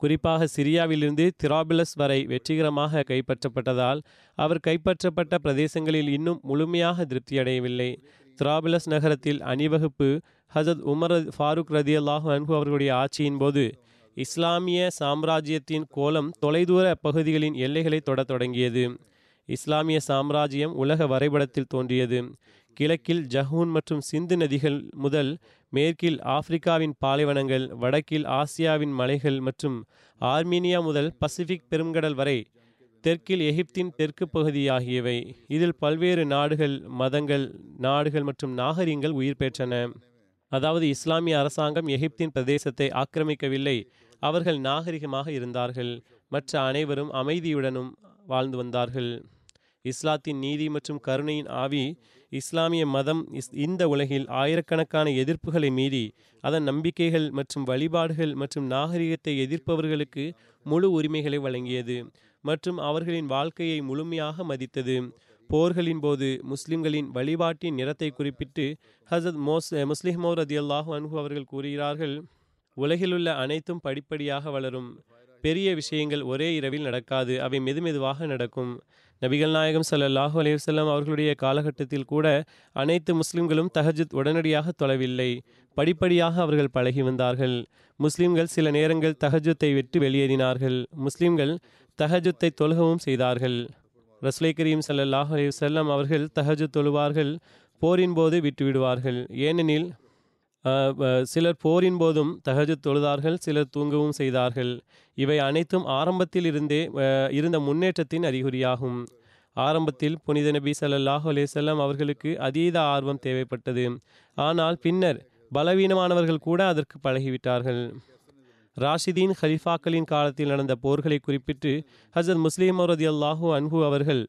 குறிப்பாக சிரியாவிலிருந்து திராபிலஸ் வரை வெற்றிகரமாக கைப்பற்றப்பட்டதால் அவர் கைப்பற்றப்பட்ட பிரதேசங்களில் இன்னும் முழுமையாக திருப்தியடையவில்லை. திராபிலஸ் நகரத்தில் அணிவகுப்பு ஹசத் உமர் ஃபாரூக் ரதி அல்லாஹு அவர்களுடைய ஆட்சியின் போது இஸ்லாமிய சாம்ராஜ்யத்தின் கோலம் தொலைதூர பகுதிகளின் எல்லைகளை தொடத் தொடங்கியது. இஸ்லாமிய சாம்ராஜ்யம் உலக வரைபடத்தில் தோன்றியது. கிழக்கில் ஜஹூன் மற்றும் சிந்து நதிகள் முதல் மேற்கில் ஆப்பிரிக்காவின் பாலைவனங்கள் வடக்கில் ஆசியாவின் மலைகள் மற்றும் ஆர்மீனியா முதல் பசிபிக் பெருங்கடல் வரை தெற்கில் எகிப்தின் தெற்கு பகுதி ஆகியவை இதில் பல்வேறு நாடுகள் மதங்கள் நாடுகள் மற்றும் நாகரிகங்கள் உயிர் பெற்றன. அதாவது இஸ்லாமிய அரசாங்கம் எகிப்தின் பிரதேசத்தை ஆக்கிரமிக்கவில்லை. அவர்கள் நாகரிகமாக இருந்தார்கள். மற்ற அனைவரும் அமைதியுடனும் வாழ்ந்து வந்தார்கள். இஸ்லாத்தின் நீதி மற்றும் கருணையின் ஆவி இஸ்லாமிய மதம் இந்த உலகில் ஆயிரக்கணக்கான எதிர்ப்புகளை மீறி அதன் நம்பிக்கைகள் மற்றும் வழிபாடுகள் மற்றும் நாகரிகத்தை எதிர்ப்பவர்களுக்கு முழு உரிமைகளை வழங்கியது மற்றும் அவர்களின் வாழ்க்கையை முழுமையாக மதித்தது. போர்களின் போது முஸ்லிம்களின் வழிபாட்டின் நிறத்தை குறிப்பிட்டு ஹசத் மோஸ் முஸ்லிமோ ரதி அல்லாஹு அன்ஹு அவர்கள் கூறுகிறார்கள் உலகிலுள்ள அனைத்தும் படிப்படியாக வளரும். பெரிய விஷயங்கள் ஒரே இரவில் நடக்காது. அவை மெதுமெதுவாக நடக்கும். நபிகள் நாயகம் ஸல்லல்லாஹு அலைஹி அவர்களுடைய காலகட்டத்தில் கூட அனைத்து முஸ்லிம்களும் தஹஜுத் உடனடியாக தொலைவில்லை. படிப்படியாக அவர்கள் பழகி வந்தார்கள். முஸ்லிம்கள் சில நேரங்கள் தஹஜத்தை விட்டு வெளியேறினார்கள். முஸ்லிம்கள் தஹஜுத்தை தொழுகவும் செய்தார்கள். ரஸ்லை கரீம் ஸல்லல்லாஹு அலைஹி செல்லம் அவர்கள் தஹஜுத் தொழுவார்கள் போரின் போது விட்டுவிடுவார்கள். ஏனெனில் சிலர் போரின் போதும் தஹஜுத் தொழுதார்கள் சிலர் தூங்கவும் செய்தார்கள். இவை அனைத்தும் ஆரம்பத்தில் இருந்தே இருந்த முன்னேற்றத்தின் அறிகுறியாகும். ஆரம்பத்தில் புனித நபி சல்லாஹ் அலேசல்லாம் அவர்களுக்கு அதீத ஆர்வம் தேவைப்பட்டது. ஆனால் பின்னர் பலவீனமானவர்கள் கூட அதற்கு பழகிவிட்டார்கள். ராஷிதீன் ஹலிஃபாக்களின் காலத்தில் நடந்த போர்களை குறிப்பிட்டு ஹசரத் முஸ்லீம் ரதி அல்லாஹூ அன்ஹு அவர்கள்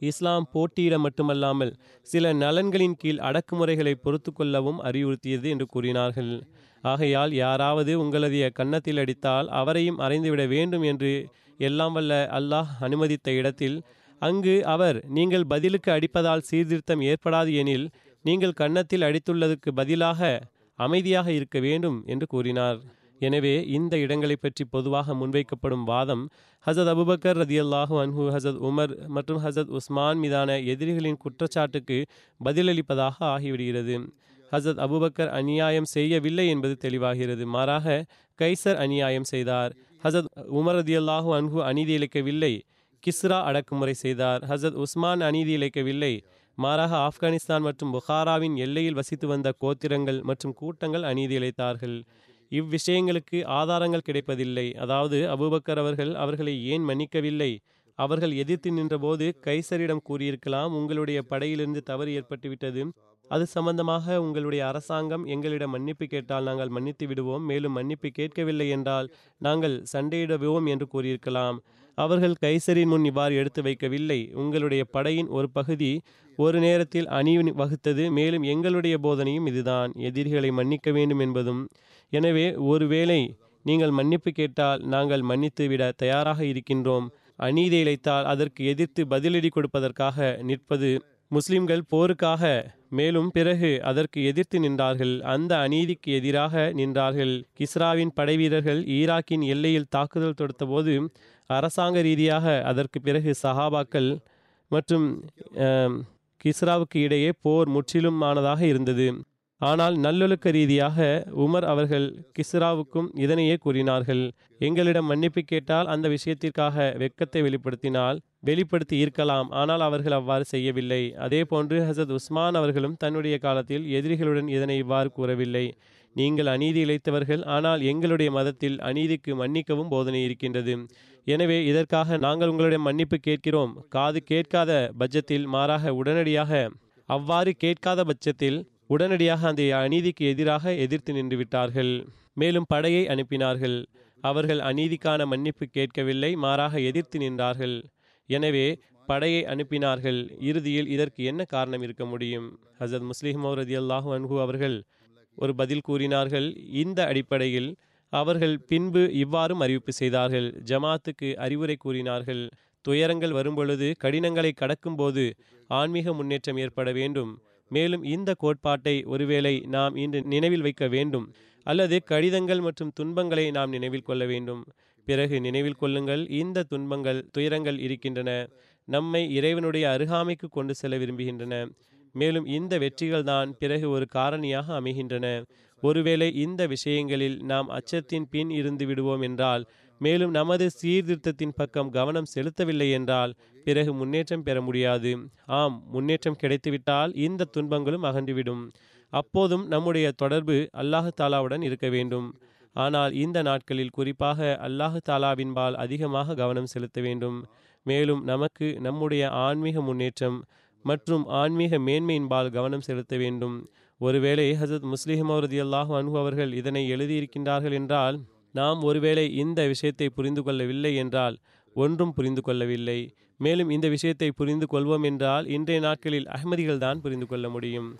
இஸ்லாம் போட்டியிட மட்டுமல்லாமல் சில நலன்களின் கீழ் அடக்குமுறைகளை பொறுத்து கொள்ளவும் அறிவுறுத்தியது என்று கூறினார்கள். ஆகையால் யாராவது உங்களது கன்னத்தில் அடித்தால் அவரையும் அறைந்துவிட வேண்டும் என்று எல்லாம் வல்ல அல்லாஹ் அனுமதித்த இடத்தில் அங்கு அவர் நீங்கள் பதிலுக்கு அடிப்பதால் சீர்திருத்தம் ஏற்படாது எனில் நீங்கள் கன்னத்தில் அடித்துள்ளதுக்கு பதிலாக அமைதியாக இருக்க வேண்டும் என்று கூறினார். எனவே இந்த இடங்களை பற்றி பொதுவாக முன்வைக்கப்படும் வாதம் ஹசத் அபுபக்கர் ரதியல்லாஹு அன்ஹு ஹசத் உமர் மற்றும் ஹசத் உஸ்மான் மீதான எதிரிகளின் குற்றச்சாட்டுக்கு பதிலளிப்பதாக ஆகிவிடுகிறது. ஹசத் அபுபக்கர் அநியாயம் செய்யவில்லை என்பது தெளிவாகிறது. மாறாக கைசர் அநியாயம் செய்தார். ஹசத் உமர் ரதியல்லாஹு அன்ஹு அநீதி இழைக்கவில்லை. கிஸ்ரா அடக்குமுறை செய்தார். ஹசத் உஸ்மான் அநீதி இழைக்கவில்லை. மாறாக ஆப்கானிஸ்தான் மற்றும் புகாராவின் எல்லையில் வசித்து வந்த கோத்திரங்கள் மற்றும் கூட்டங்கள் அநீதி இழைத்தார்கள். இவ்விஷயங்களுக்கு ஆதாரங்கள் கிடைப்பதில்லை. அதாவது அபூபக்கர் அவர்கள் அவர்களை ஏன் மன்னிக்கவில்லை? அவர்கள் எதிர்த்து நின்றபோது கைசரிடம் கூறியிருக்கலாம் உங்களுடைய படையிலிருந்து தவறு ஏற்பட்டுவிட்டது. அது சம்பந்தமாக உங்களுடைய அரசாங்கம் எங்களிடம் மன்னிப்பு கேட்டால் நாங்கள் மன்னித்து விடுவோம். மேலும் மன்னிப்பு கேட்கவில்லை என்றால் நாங்கள் சண்டையிடுவோம் என்று கூறியிருக்கலாம். அவர்கள் கைசரின் முன் இவ்வாறு எடுத்து வைக்கவில்லை. உங்களுடைய படையின் ஒரு பகுதி ஒரு நேரத்தில் அணி வகுத்தது மேலும் எங்களுடைய போதனையும் இதுதான். எதிரிகளை மன்னிக்க வேண்டும் என்பதும். எனவே ஒருவேளை நீங்கள் மன்னிப்பு கேட்டால் நாங்கள் மன்னித்து விட தயாராக இருக்கின்றோம். அநீதி இழைத்தால் அதற்கு எதிர்த்து பதிலடி கொடுப்பதற்காக நிற்பது. முஸ்லிம்கள் போருக்காக மேலும் பிறகு அதற்கு எதிர்த்து நின்றார்கள். அந்த அநீதிக்கு எதிராக நின்றார்கள். கிஸ்ராவின் படைவீரர்கள் ஈராக்கின் எல்லையில் தாக்குதல் தொடுத்தபோது அரசாங்க ரீதியாக அதற்கு பிறகு சஹாபாக்கள் மற்றும் கிஸ்ராவுக்கு இடையே போர் முற்றிலுமானதாக இருந்தது. ஆனால் நல்லொழுக்க ரீதியாக உமர் அவர்கள் கிஸ்ராவுக்கும் இதனையே கூறினார்கள். எங்களிடம் மன்னிப்பு கேட்டால் அந்த விஷயத்திற்காக வெட்கத்தை வெளிப்படுத்தினால் வெளிப்படுத்தி இருக்கலாம். ஆனால் அவர்கள் அவ்வாறு செய்யவில்லை. அதே போன்று ஹசத் உஸ்மான் அவர்களும் தன்னுடைய காலத்தில் எதிரிகளுடன் இதனை இவ்வாறு கூறவில்லை. நீங்கள் அநீதி இழைத்தவர்கள் ஆனால் எங்களுடைய மதத்தில் அநீதிக்கு மன்னிக்கவும் போதனை இருக்கின்றது. எனவே இதற்காக நாங்கள் உங்களுடைய மன்னிப்பு கேட்கிறோம். காது கேட்காத பட்சத்தில் மாறாக உடனடியாக அவ்வாறு கேட்காத பட்சத்தில் உடனடியாக அந்த அநீதிக்கு எதிராக எதிர்த்து நின்று விட்டார்கள். மேலும் படையை அனுப்பினார்கள். அவர்கள் அநீதிக்கான மன்னிப்பு கேட்கவில்லை மாறாக எதிர்த்து நின்றார்கள். எனவே படையை அனுப்பினார்கள். இறுதியில் இதற்கு என்ன காரணம் இருக்க முடியும்? ஹசரத் முஸ்லிம் ரதி அல்லாஹூ அன்ஹு அவர்கள் ஒரு பதில் கூறினார்கள். இந்த அடிப்படையில் அவர்கள் பின்பு இவ்வாறும் அறிவிப்பு செய்தார்கள். ஜமாத்துக்கு அறிவுரை கூறினார்கள். துயரங்கள் வரும்பொழுது கடினங்களை கடக்கும்போது ஆன்மீக முன்னேற்றம் ஏற்பட வேண்டும். மேலும் இந்த கோட்பாட்டை ஒருவேளை நாம் இன்று நினைவில் வைக்க வேண்டும். அல்லது கடிதங்கள் மற்றும் துன்பங்களை நாம் நினைவில் கொள்ள வேண்டும். பிறகு நினைவில் கொள்ளுங்கள். இந்த துன்பங்கள் துயரங்கள் இருக்கின்றன. நம்மை இறைவனுடைய அருகாமைக்கு கொண்டு செல்ல விரும்புகின்றன. மேலும் இந்த வெற்றிகள் தான் பிறகு ஒரு காரணியாக அமைகின்றன. ஒருவேளை இந்த விஷயங்களில் நாம் அச்சத்தின் பின் இருந்து விடுவோம் என்றால் மேலும் நமது சீர்திருத்தத்தின் பக்கம் கவனம் செலுத்தவில்லை என்றால் பிறகு முன்னேற்றம் பெற முடியாது. ஆம் முன்னேற்றம் கிடைத்துவிட்டால் இந்த துன்பங்களும் அகன்றுவிடும். அப்போதும் நம்முடைய தொடர்பு அல்லாஹு தாலாவுடன் இருக்க வேண்டும். ஆனால் இந்த நாட்களில் குறிப்பாக அல்லாஹு தாலாவின்பால் அதிகமாக கவனம் செலுத்த வேண்டும். மேலும் நமக்கு நம்முடைய ஆன்மீக முன்னேற்றம் மற்றும் ஆன்மீக மேன்மையின்பால் கவனம் செலுத்த வேண்டும். ஒருவேளை ஹசத் முஸ்லிஹிம் அவரது அல்லாஹ் அன்பு அவர்கள் இதனை எழுதியிருக்கின்றார்கள் என்றால் நாம் ஒருவேளை இந்த விஷயத்தை புரிந்து கொள்ளவில்லை என்றால் ஒன்றும் புரிந்து கொள்ளவில்லை. மேலும் இந்த விஷயத்தை புரிந்து கொள்வோம் என்றால் இன்றைய நாட்களில் அகமதிகள் தான் புரிந்து கொள்ள முடியும்.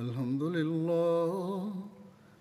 அல்ஹம்துலில்லாஹ்.